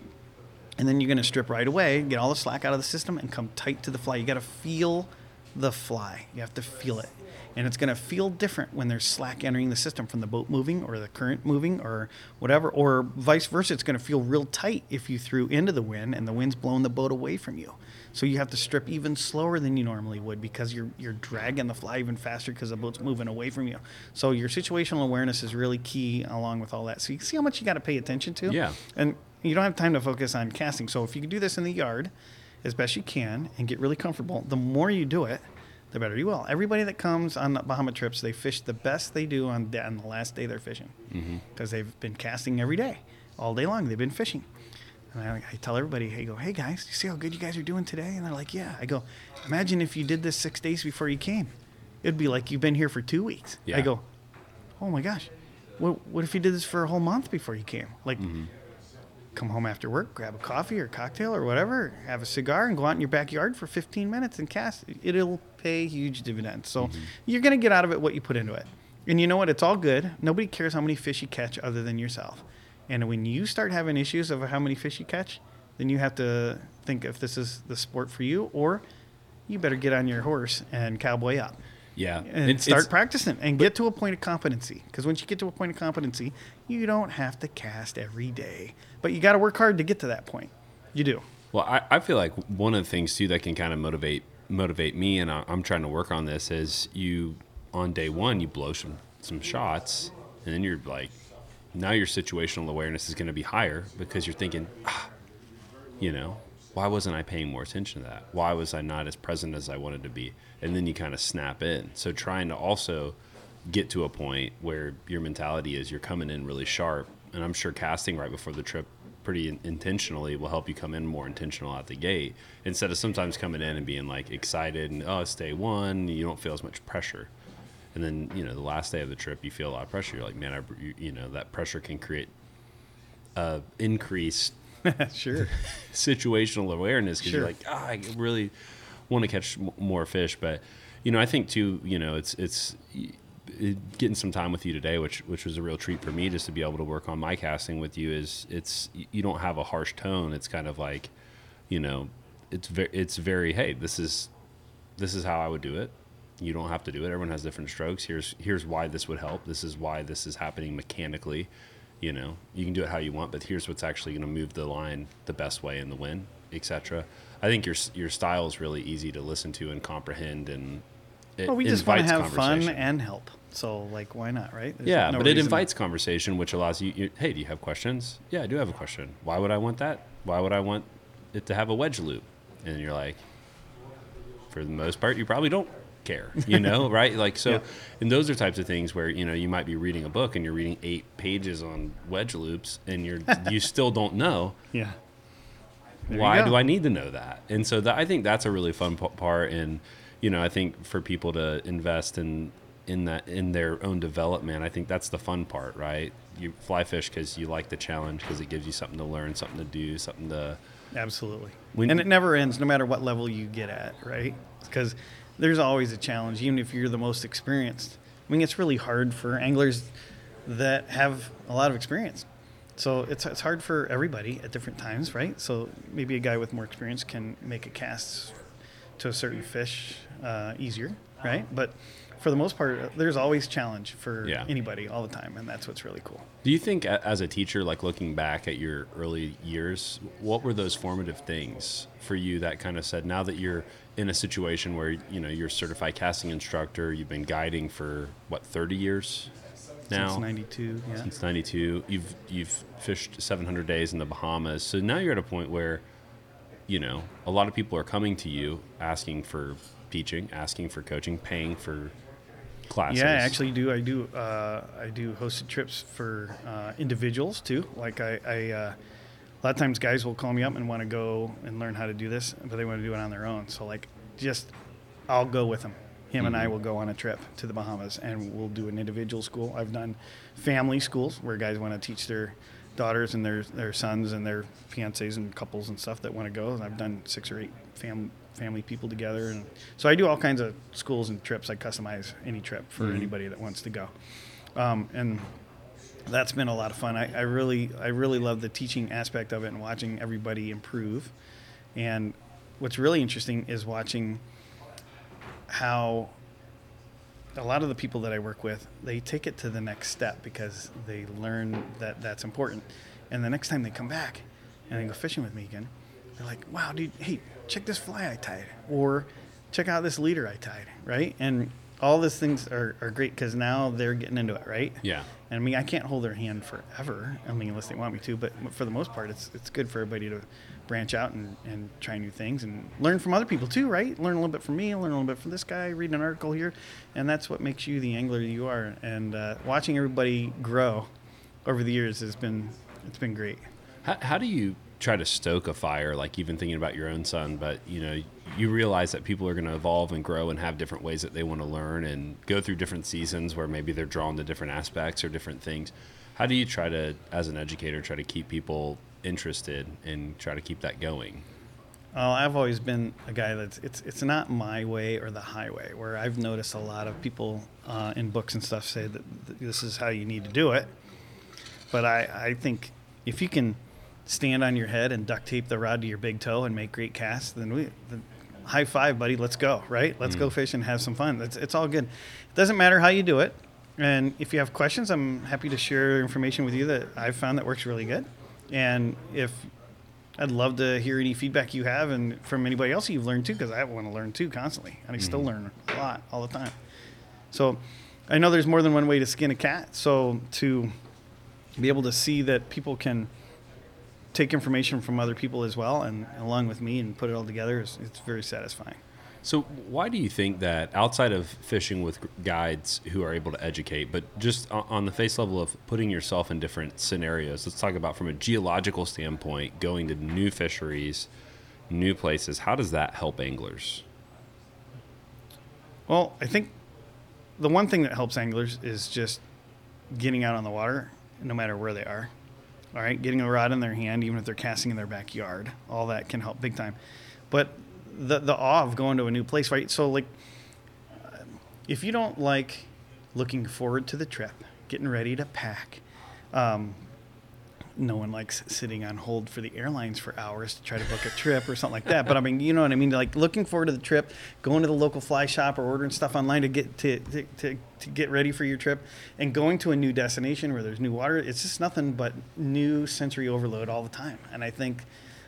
F: And then you're going to strip right away, get all the slack out of the system, and come tight to the fly. You got to feel the fly. You have to feel it. And it's going to feel different when there's slack entering the system from the boat moving or the current moving or whatever, or vice versa. It's going to feel real tight if you threw into the wind and the wind's blowing the boat away from you. So you have to strip even slower than you normally would because you're you're dragging the fly even faster because the boat's moving away from you. So your situational awareness is really key along with all that. So you see how much you got to pay attention to.
A: Yeah.
F: And you don't have time to focus on casting. So if you can do this in the yard as best you can and get really comfortable, the more you do it, the better you will. Everybody that comes on the Bahama trips, they fish the best they do on, da- on the last day they're fishing mm-hmm. because they've been casting every day, all day long. They've been fishing. And I, I tell everybody, hey, go, hey guys, you see how good you guys are doing today? And they're like, yeah. I go, imagine if you did this six days before you came. It'd be like you've been here for two weeks.
A: Yeah.
F: I go, oh my gosh, what, what if you did this for a whole month before you came? Like, mm-hmm. Come home after work, grab a coffee or cocktail or whatever, have a cigar, and go out in your backyard for 15 minutes and cast. It'll pay huge dividends. So mm-hmm. you're going to get out of it what you put into it. And you know what? It's all good. Nobody cares how many fish you catch other than yourself. And when you start having issues of how many fish you catch, then you have to think if this is the sport for you or you better get on your horse and cowboy up
A: Yeah,
F: and
A: It-
F: start practicing and get to a point of competency. Because once you get to a point of competency, you don't have to cast every day, but you got to work hard to get to that point. You do.
A: Well, I, I feel like one of the things too that can kind of motivate motivate me, and I, I'm trying to work on this, is you on day one you blow some some shots, and then you're like, now your situational awareness is going to be higher because you're thinking, ah, you know, why wasn't I paying more attention to that? Why was I not as present as I wanted to be? And then you kind of snap in. So trying to also get to a point where your mentality is you're coming in really sharp, and I'm sure casting right before the trip pretty in- intentionally will help you come in more intentional out the gate instead of sometimes coming in and being like excited and oh it's day one you don't feel as much pressure and then you know the last day of the trip you feel a lot of pressure you're like man I, you, you know that pressure can create a increased
F: sure.
A: situational awareness because
F: Sure.
A: you're like, ah, I really want to catch m- more fish. But you know, I think too, you know, it's it's getting some time with you today, which which was a real treat for me, just to be able to work on my casting with you. Is it's you don't have a harsh tone. It's kind of like, you know, it's very it's very hey, this is this is how I would do it. You don't have to do it. Everyone has different strokes. Here's here's why this would help. This is why this is happening mechanically. You know, you can do it how you want, but here's what's actually going to move the line the best way in the win, etc. I think your your style is really easy to listen to and comprehend, and it
F: Well, we just want to have fun and help. So, like, why not, right? There's
A: yeah,
F: no
A: but it invites conversation, which allows you, you. Hey, do you have questions? Yeah, I do have a question. Why would I want that? Why would I want it to have a wedge loop? And you're like, for the most part, you probably don't care, you know, right? Like so,
F: Yeah.
A: and those are types of things where you know you might be reading a book and you're reading eight pages on wedge loops, and you're you still don't know
F: Yeah. There
A: why do I need to know that? And so that I think that's a really fun p- part, and you know, I think for people to invest in in that in their own development, I think that's the fun part, right? You fly fish because you like the challenge because it gives you something to learn, something to do, something to
F: Absolutely.
A: When-
F: and it never ends, no matter what level you get at, right? Because there's always a challenge, even if you're the most experienced. I mean, it's really hard for anglers that have a lot of experience. So it's, it's hard for everybody at different times, right? So maybe a guy with more experience can make a cast to a certain fish uh, easier, right? But for the most part, there's always challenge for
A: Yeah.
F: anybody all the time, and that's what's really cool.
A: Do you think, as a teacher, like looking back at your early years, what were those formative things for you that kind of said, now that you're in a situation where you know you're a certified casting instructor, you've been guiding for what 30 years now?
F: Since 92, yeah.
A: Since 92, you've you've fished 700 days in the Bahamas. So now you're at a point where, you know, a lot of people are coming to you asking for teaching, asking for coaching, paying for classes.
F: Yeah, I actually do. I do. Uh, I do hosted trips for uh, individuals too. Like I, I uh, a lot of times guys will call me up and want to go and learn how to do this, but they want to do it on their own. So like, just I'll go with them. Him and I will go on a trip to the Bahamas, and we'll do an individual school. I've done family schools where guys want to teach their daughters and their their sons and their fiancés and couples and stuff that want to go. And I've done six or eight fam- family people together, and so I do all kinds of schools and trips. I customize any trip for anybody that wants to go, um, and that's been a lot of fun. I, I really I really love the teaching aspect of it and watching everybody improve. And what's really interesting is watching how a lot of the people that I work with, they take it to the next step because they learn that that's important. And the next time they come back and they go fishing with me again, they're like, wow, dude, hey, check this fly I tied. Or check out this leader I tied, right? And all these things are, are great because now they're getting into it, right?
A: Yeah.
F: And I mean, I can't hold their hand forever. I mean, unless they want me to. But for the most part, it's it's good for everybody to branch out and, and try new things and learn from other people too, right? Learn a little bit from me, learn a little bit from this guy, read an article here, and that's what makes you the angler you are. And uh, watching everybody grow over the years has been it's been great.
A: How, how do you try to stoke a fire, like even thinking about your own son, but you know, you realize that people are going to evolve and grow and have different ways that they want to learn and go through different seasons where maybe they're drawn to different aspects or different things. How do you try to, as an educator, try to keep people interested and try to keep that going?
F: Well, I've always been a guy that's it's it's not my way or the highway. Where I've noticed a lot of people uh, in books and stuff say that this is how you need to do it. But I I think if you can stand on your head and duct tape the rod to your big toe and make great casts, then we then high five, buddy. Let's go, right? Let's go mm. fish and have some fun. It's it's all good. It doesn't matter how you do it. And if you have questions, I'm happy to share information with you that I've found that works really good. And if I'd love to hear any feedback you have and from anybody else you've learned too, because I want to learn too constantly, and I still mm. learn a lot all the time. So I know there's more than one way to skin a cat. So to be able to see that people can take information from other people as well, and along with me, and put it all together, is it's very satisfying.
A: So, why do you think that outside of fishing with guides who are able to educate, but just on the face level of putting yourself in different scenarios, let's talk about from a geological standpoint, going to new fisheries, new places, how does that help anglers?
F: Well, I think the one thing that helps anglers is just getting out on the water, no matter where they are. All right, getting a rod in their hand, even if they're casting in their backyard, all that can help big time. But the the awe of going to a new place, right? So like, if you don't like looking forward to the trip, getting ready to pack. Um, no one likes sitting on hold for the airlines for hours to try to book a trip or something like that. But I mean, you know what I mean? Like looking forward to the trip, going to the local fly shop or ordering stuff online to get to, to, to, to get ready for your trip and going to a new destination where there's new water. It's just nothing but new sensory overload all the time. And I think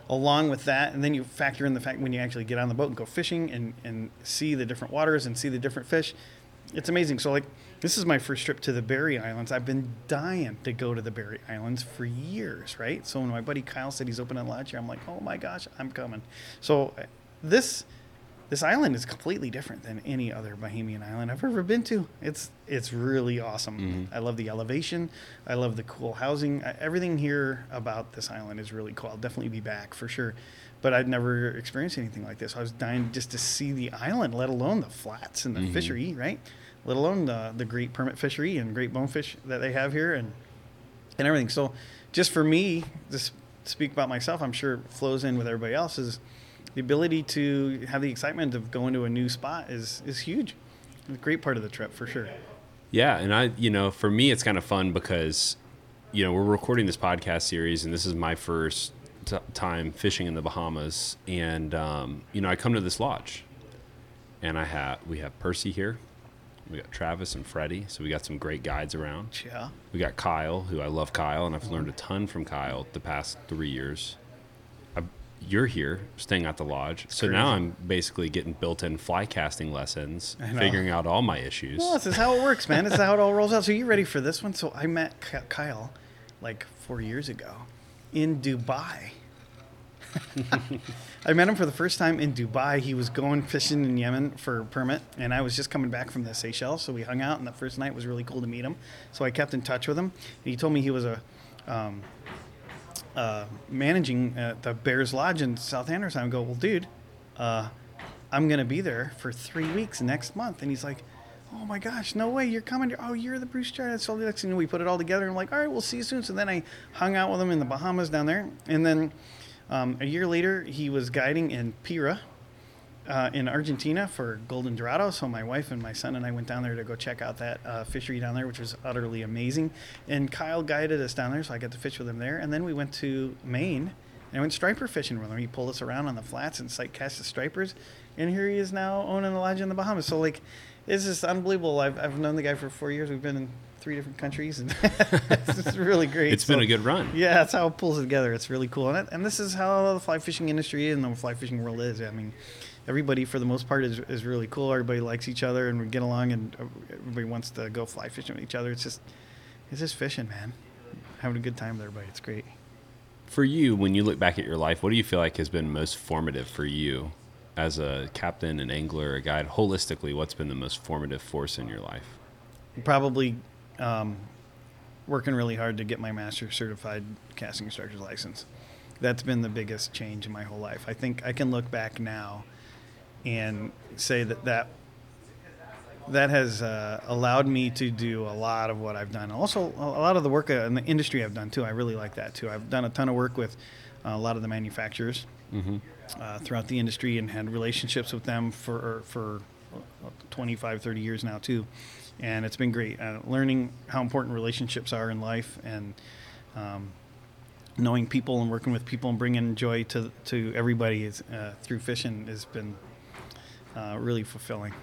F: along with that, and then you factor in the fact when you actually get on the boat and go fishing and, and see the different waters and see the different fish, it's amazing. So like this is my first trip to the Berry Islands. I've been dying to go to the Berry Islands for years, right? So when my buddy Kyle said he's opening a lodge here, I'm like, oh my gosh, I'm coming. So uh, this this island is completely different than any other Bahamian island I've ever been to. It's it's really awesome.
A: Mm-hmm.
F: I love the elevation. I love the cool housing. Everything here about this island is really cool. I'll definitely be back for sure. But I'd never experienced anything like this. I was dying just to see the island, let alone the flats and the
A: Mm-hmm.
F: fishery, right? Let alone the the great permit fishery and great bonefish that they have here and and everything. So, just for me, just speak about myself, I'm sure it flows in with everybody else. Is the ability to have the excitement of going to a new spot is is huge. It's a great part of the trip for sure.
A: Yeah, and I, you know, for me, it's kind of fun because, you know, we're recording this podcast series, and this is my first t- time fishing in the Bahamas, and um, you know, I come to this lodge, and I have we have Percy here, we got Travis and Freddie, so we got some great guides around.
F: Yeah.
A: We got Kyle, who I love Kyle, and I've learned a ton from Kyle the past three years. I, you're here, staying at the lodge, so now I'm basically getting built-in fly casting lessons, figuring out all my issues.
F: Well, this is how it works, man. This is how it all rolls out. So you ready for this one? So I met Kyle like four years ago in Dubai. I met him for the first time in Dubai. He was going fishing in Yemen for a permit, and I was just coming back from the Seychelles. So we hung out, and the first night was really cool to meet him. So I kept in touch with him. And he told me he was a um, uh, managing at the Bair's Lodge in South Andros. I go, well, dude, uh, I'm gonna be there for three weeks next month, and he's like, oh my gosh, no way, you're coming. Oh, you're the Bruce Jarrett. So thing we put it all together. and I'm like, all right, we'll see you soon. So then I hung out with him in the Bahamas down there, and then um, a year later he was guiding in Pira. Uh, in Argentina for Golden Dorado. So my wife and my son and I went down there to go check out that uh, fishery down there, which was utterly amazing. And Kyle guided us down there, so I got to fish with him there. And then we went to Maine and went striper fishing with him. He pulled us around on the flats and sight cast the stripers. And here he is now owning the lodge in the Bahamas. So like, it's just unbelievable. I've, I've known the guy for four years. We've been in three different countries, and it's just really great.
A: It's been a good run.
F: yeah, that's how it pulls it together. It's really cool, and, it, and this is how the fly fishing industry and the fly fishing world is. I mean, everybody for the most part is, is really cool. Everybody likes each other, and we get along, and everybody wants to go fly fishing with each other. It's just, it's just fishing, man. Having a good time with everybody. It's great.
A: For you, when you look back at your life, what do you feel like has been most formative for you as a captain, an angler, a guide? Holistically, what's been the most formative force in your life?
F: Probably um, working really hard to get my master certified casting instructor's license. That's been the biggest change in my whole life. I think I can look back now and say that that that has uh, allowed me to do a lot of what I've done. Also, a lot of the work uh, in the industry I've done too. I really like that too. I've done a ton of work with uh, a lot of the manufacturers uh, throughout the industry and had relationships with them for for 25, 30 years now too. And it's been great uh, learning how important relationships are in life and um, knowing people and working with people and bringing joy to to everybody is, uh, through fishing has been uh, really fulfilling.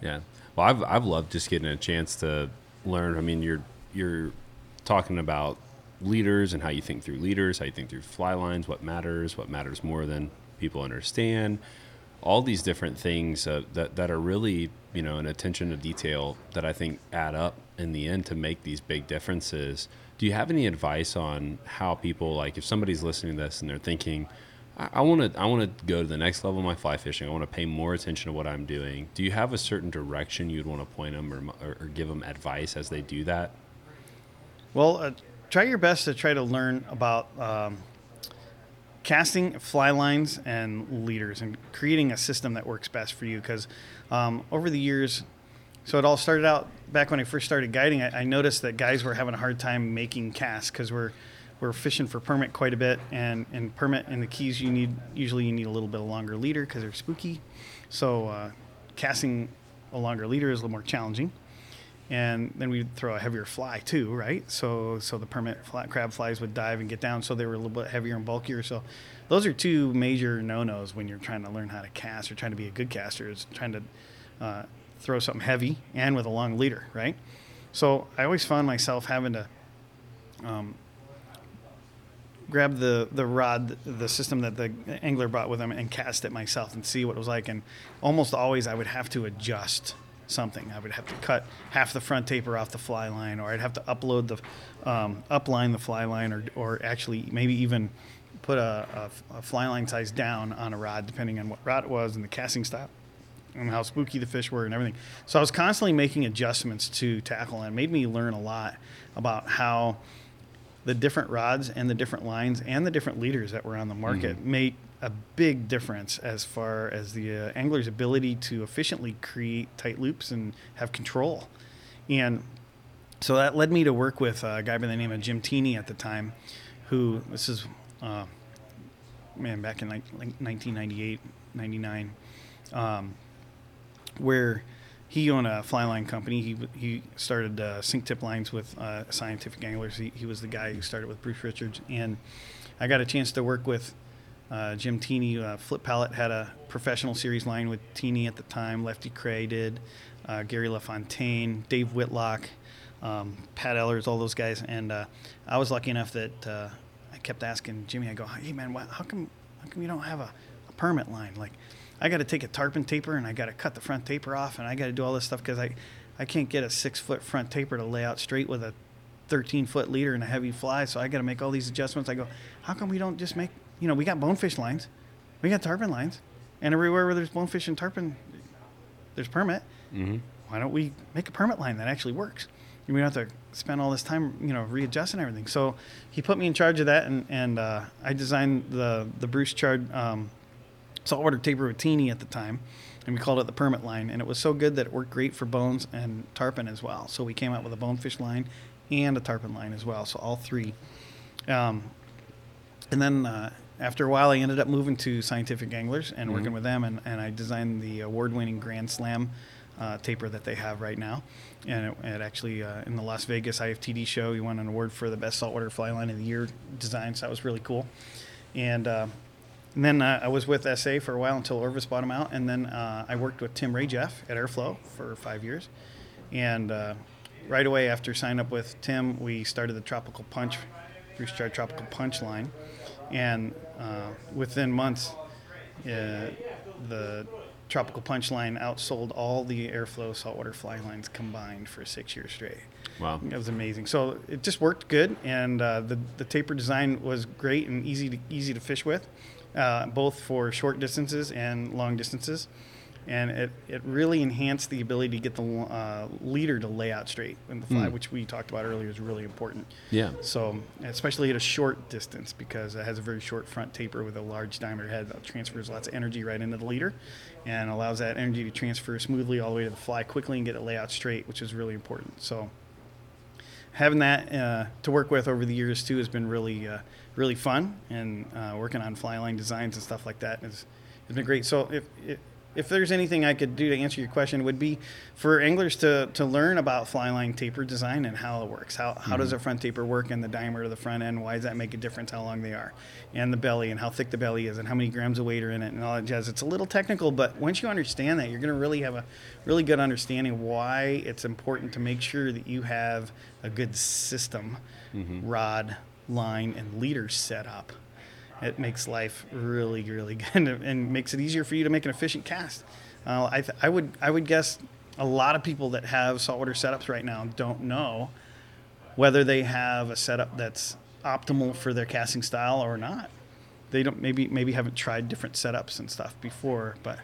A: Yeah. Well, I've I've loved just getting a chance to learn. I mean, you're you're talking about leaders and how you think through leaders, how you think through fly lines, what matters, what matters more than people understand. All these different things uh, that that are really you know an attention to detail that I think add up in the end to make these big differences. Do you have any advice on how people like if somebody's listening to this and they're thinking, I want to I want to go to the next level of my fly fishing. I want to pay more attention to what I'm doing. Do you have a certain direction you'd want to point them or, or, give them advice as they do that?
F: Well, uh, try your best to try to learn about um, casting fly lines and leaders and creating a system that works best for you. Because um, over the years, so it all started out back when I first started guiding. I, I noticed that guys were having a hard time making casts because we're we're fishing for permit quite a bit, and and permit and the keys you need usually you need a little bit of longer leader because they're spooky. So uh, casting a longer leader is a little more challenging. And then we'd throw a heavier fly too, right? So so the permit flat crab flies would dive and get down, so they were a little bit heavier and bulkier. So those are two major no-nos when you're trying to learn how to cast or trying to be a good caster is trying to uh, throw something heavy and with a long leader, right? So I always found myself having to um, grab the the rod, the system that the angler brought with him, and cast it myself and see what it was like. And almost always, I would have to adjust something. I would have to cut half the front taper off the fly line, or I'd have to upload the um, upline the fly line, or or actually maybe even put a, a, a fly line size down on a rod, depending on what rod it was and the casting style and how spooky the fish were and everything. So I was constantly making adjustments to tackle, and it made me learn a lot about how the different rods and the different lines and the different leaders that were on the market made a big difference as far as the uh, angler's ability to efficiently create tight loops and have control. And so that led me to work with a guy by the name of Jim Teeny at the time, who this is, uh, man, back in like, like 1998, 99, um, where he owned a fly line company. He he started uh, sink tip lines with uh, Scientific Anglers. He, he was the guy who started with Bruce Richards, and I got a chance to work with uh, Jim Teeny. Uh, Flip Pallot had a professional series line with Teeny at the time. Lefty Kreh did, uh, Gary LaFontaine, Dave Whitlock, um, Pat Ehlers, all those guys. And uh, I was lucky enough that uh, I kept asking Jimmy. I go, "Hey man, why, how come how come you don't have a, a permit line? Like, I got to take a tarpon taper and I got to cut the front taper off and I got to do all this stuff because I I can't get a six foot front taper to lay out straight with a 13 foot leader and a heavy fly. So I got to make all these adjustments. I go, how come we don't just make, you know, we got bonefish lines, we got tarpon lines, and everywhere where there's bonefish and tarpon, there's permit. Mm-hmm. Why don't we make a permit line that actually works? And we don't have to spend all this time, you know, readjusting everything. So he put me in charge of that, and, and uh, I designed the the Bruce Chard um, saltwater taper with Teeny at the time, and we called it the permit line. And it was so good that it worked great for bones and tarpon as well. So we came out with a bonefish line and a tarpon line as well. So all three. Um, and then uh, after a while, I ended up moving to Scientific Anglers and working with them, and, and I designed the award-winning Grand Slam uh, taper that they have right now. And it, it actually, uh, in the Las Vegas IFTD show, we won an award for the best saltwater fly line of the year design. So that was really cool. And uh, and then uh, I was with SA for a while until Orvis bought them out, and then uh, I worked with Tim Rajeff at Airflo for five years. And uh, right away after signing up with Tim, we started the Tropical Punch, Bruce Chard Tropical Punch line, and uh, within months, uh, the Tropical Punch line outsold all the Airflo saltwater fly lines combined for six years straight.
A: Wow.
F: that was amazing. So it just worked good, and uh, the the taper design was great and easy to easy to fish with, uh, both for short distances and long distances, and it, it really enhanced the ability to get the uh, leader to lay out straight in the fly, which we talked about earlier is really important.
A: Yeah.
F: So especially at a short distance because it has a very short front taper with a large diameter head that transfers lots of energy right into the leader, and allows that energy to transfer smoothly all the way to the fly quickly and get it lay out straight, which is really important. So having that uh, to work with over the years too has been really uh, really fun and uh, working on fly line designs and stuff like that has, has been great so if, if if there's anything I could do to answer your question, it would be for anglers to, to learn about fly line taper design and how it works. How, how does mm-hmm. a front taper work and the diameter of the front end? Why does that make a difference how long they are? And the belly and how thick the belly is and how many grams of weight are in it and all that jazz. It's a little technical, but once you understand that, you're going to really have a really good understanding why it's important to make sure that you have a good system, mm-hmm. rod, line, and leader set up it makes life really, really good and makes it easier for you to make an efficient cast. Uh, I, th- I would, I would guess a lot of people that have saltwater setups right now don't know whether they have a setup that's optimal for their casting style or not. They don't maybe maybe haven't tried different setups and stuff before, but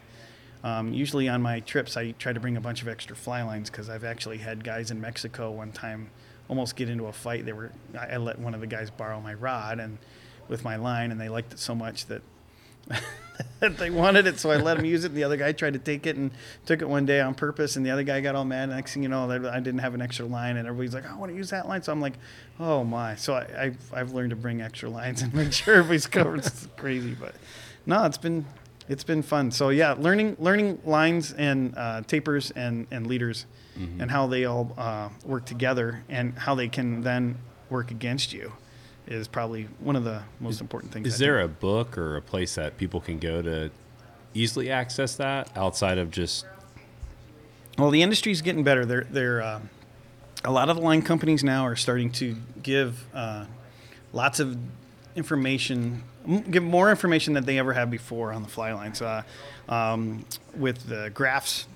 F: um, usually on my trips I try to bring a bunch of extra fly lines because I've actually had guys in Mexico one time almost get into a fight. They were I, I let one of the guys borrow my rod and with my line, and they liked it so much that that they wanted it, so I let them use it. And The other guy tried to take it and took it one day on purpose, and the other guy got all mad. Next thing you know, I didn't have an extra line, and everybody's like, "I want to use that line." So I'm like, "Oh my!" So I, I've I've learned to bring extra lines and make sure everybody's covered. It's crazy, but no, it's been it's been fun. So yeah, learning learning lines and uh, tapers and and leaders, and how they all uh, work together, and how they can then work against you, is probably one of the most important things.
A: Is
F: I
A: there
F: think.
A: a book or a place that people can go to easily access that outside of just
F: Well, the industry is getting better. They're they're uh, a lot of the line companies now are starting to give uh, lots of information, m- give more information than they ever have before on the fly lines. Uh, um, with the graphs,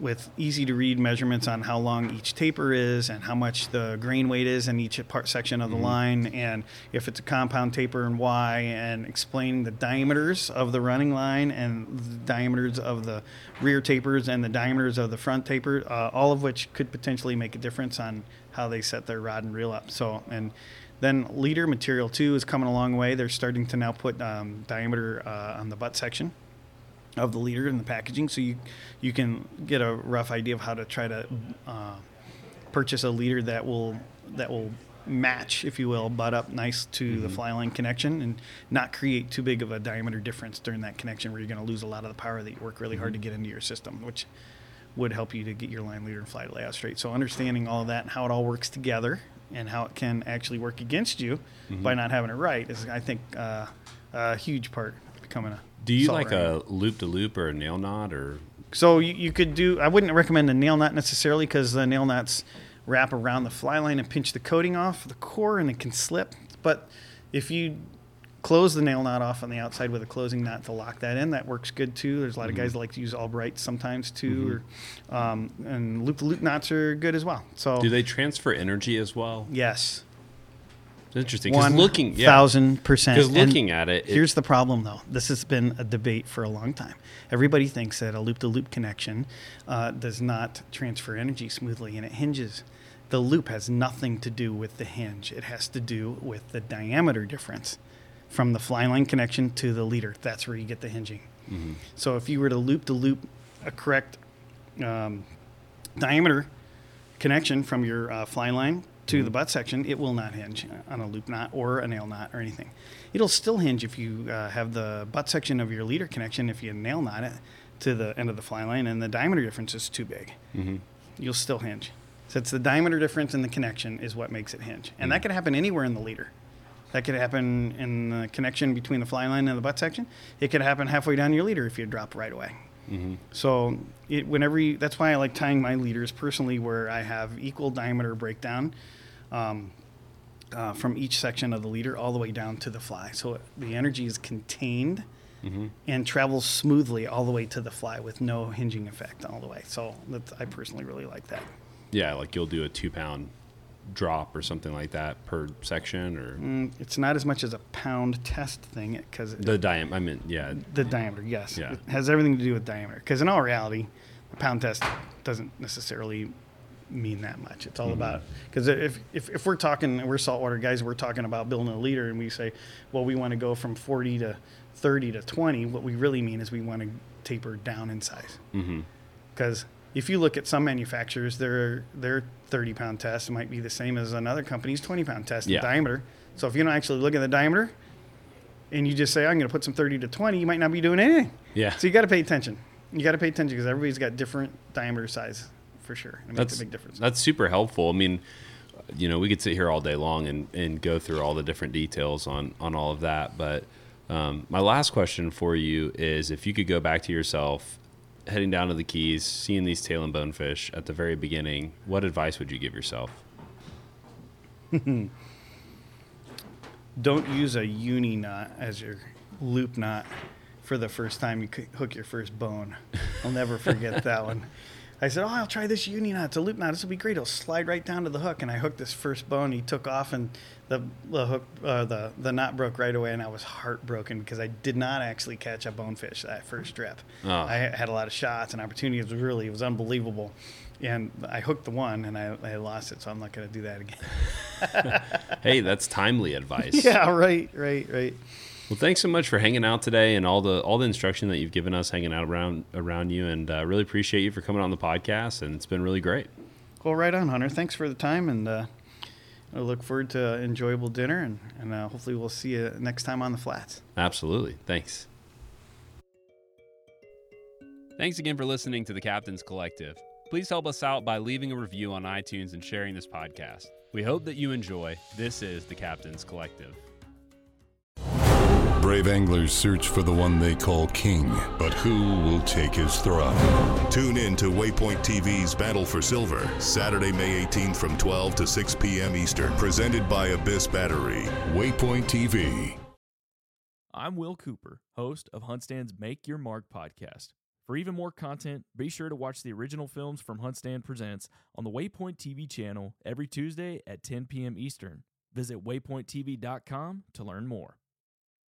F: with easy to read measurements on how long each taper is and how much the grain weight is in each part section of the line, and if it's a compound taper and why, and explaining the diameters of the running line and the diameters of the rear tapers and the diameters of the front taper, uh, all of which could potentially make a difference on how they set their rod and reel up. So, and then leader material two is coming a long way. They're starting to now put um, diameter uh, on the butt section of the leader in the packaging, so you you can get a rough idea of how to try to uh, purchase a leader that will that will match, if you will, butt up nice to the fly line connection and not create too big of a diameter difference during that connection where you're going to lose a lot of the power that you work really hard to get into your system, which would help you to get your line leader and fly layout straight. So understanding all of that and how it all works together and how it can actually work against you by not having it right is, I think, uh, a huge part of becoming a.
A: do you like a loop to loop or a nail knot or
F: So you, you could do. I wouldn't recommend a nail knot necessarily because the nail knots wrap around the fly line and pinch the coating off the core, and it can slip. But if you close the nail knot off on the outside with a closing knot to lock that in, that works good too. There's a lot of guys that like to use Albright sometimes too, or um, and loop to loop knots are good as well. So
A: do they transfer energy as well?
F: yes,
A: It's interesting
F: one
A: looking yeah,
F: thousand percent.
A: because
F: And-
A: looking at it, it
F: Here's the problem, though. This has been a debate for a long time. Everybody thinks that a loop-to-loop connection uh, does not transfer energy smoothly, and it hinges. The loop has nothing to do with the hinge. It has to do with the diameter difference from the fly line connection to the leader. That's where you get the hinging. So if you were to loop-to-loop a correct um, diameter connection from your uh, fly line to the mm-hmm. butt section, it will not hinge on a loop knot or a nail knot or anything. It'll still hinge if you uh, have the butt section of your leader connection, if you nail knot it to the end of the fly line and the diameter difference is too big. Mm-hmm. You'll still hinge. So it's the diameter difference in the connection is what makes it hinge. And that mm. could happen anywhere in the leader. That could happen in the connection between the fly line and the butt section. It could happen halfway down your leader if you drop right away. Mm-hmm. So it, whenever you, that's why I like tying my leaders personally, where I have equal diameter breakdown um, uh, from each section of the leader all the way down to the fly. So the energy is contained and travels smoothly all the way to the fly with no hinging effect all the way. So that's, I personally really like that.
A: yeah, like you'll do a two pound drop or something like that per section or
F: Mm, it's not as much as a pound test thing because
A: the diam. I mean, yeah,
F: the diameter, yes.
A: Yeah.
F: It has everything to do with diameter. Because in all reality, the pound test doesn't necessarily mean that much. It's all
A: Mm-hmm.
F: about because if, if if we're talking, we're saltwater guys, we're talking about building a leader, and we say, well, we want to go from 40 to 30 to 20. What we really mean is we want to taper down in size.
A: Mm-hmm.
F: Because if you look at some manufacturers, their their 30 pound test might be the same as another company's 20 pound test
A: Yeah.
F: in diameter. So if you don't actually look at the diameter, and you just say I'm going to put some 30 to 20, you might not be doing anything.
A: yeah.
F: So you got to pay attention. You got to pay attention because everybody's got different diameter size for sure. It
A: that's
F: a big difference.
A: That's super helpful. I mean, you know, we could sit here all day long and, and go through all the different details on on all of that. But um, my last question for you is, if you could go back to yourself, heading down to the Keys, seeing these tail and bonefish at the very beginning, what advice would you give yourself?
F: Don't use a uni knot as your loop knot for the first time you hook your first bone. I'll never forget that one. I said, "Oh, I'll try this uni knot. It's a loop knot. This will be great. It'll slide right down to the hook." And I hooked this first bone. He took off, and the the hook, uh, the the knot broke right away, and I was heartbroken because I did not actually catch a bonefish that first trip.
A: Oh.
F: I had a lot of shots and opportunities. It was really, it was unbelievable. And I hooked the one, and I, I lost it, so I'm not going to do that again.
A: Hey, that's timely advice.
F: Yeah, right, right, right.
A: Well, thanks so much for hanging out today and all the all the instruction that you've given us hanging out around around you, and uh, really appreciate you for coming on the podcast. And it's been really great.
F: Well, right on, Hunter. Thanks for the time, and uh, I look forward to an enjoyable dinner, and, and uh, hopefully we'll see you next time on the flats.
A: Absolutely. Thanks. Thanks again for listening to the Captain's Collective. Please help us out by leaving a review on iTunes and sharing this podcast. We hope that you enjoy. This is the Captain's Collective.
G: Brave anglers search for the one they call king, but who will take his throne? Tune in to Waypoint TV's Battle for Silver, Saturday, May 18th from 12 to 6 p.m. Eastern, presented by Abyss Battery. Waypoint TV.
H: I'm Will Cooper, host of Huntstand's Make Your Mark podcast. For even more content, be sure to watch the original films from Huntstand Presents on the Waypoint TV channel every Tuesday at 10 p.m. Eastern. Visit waypointtv.com to learn more.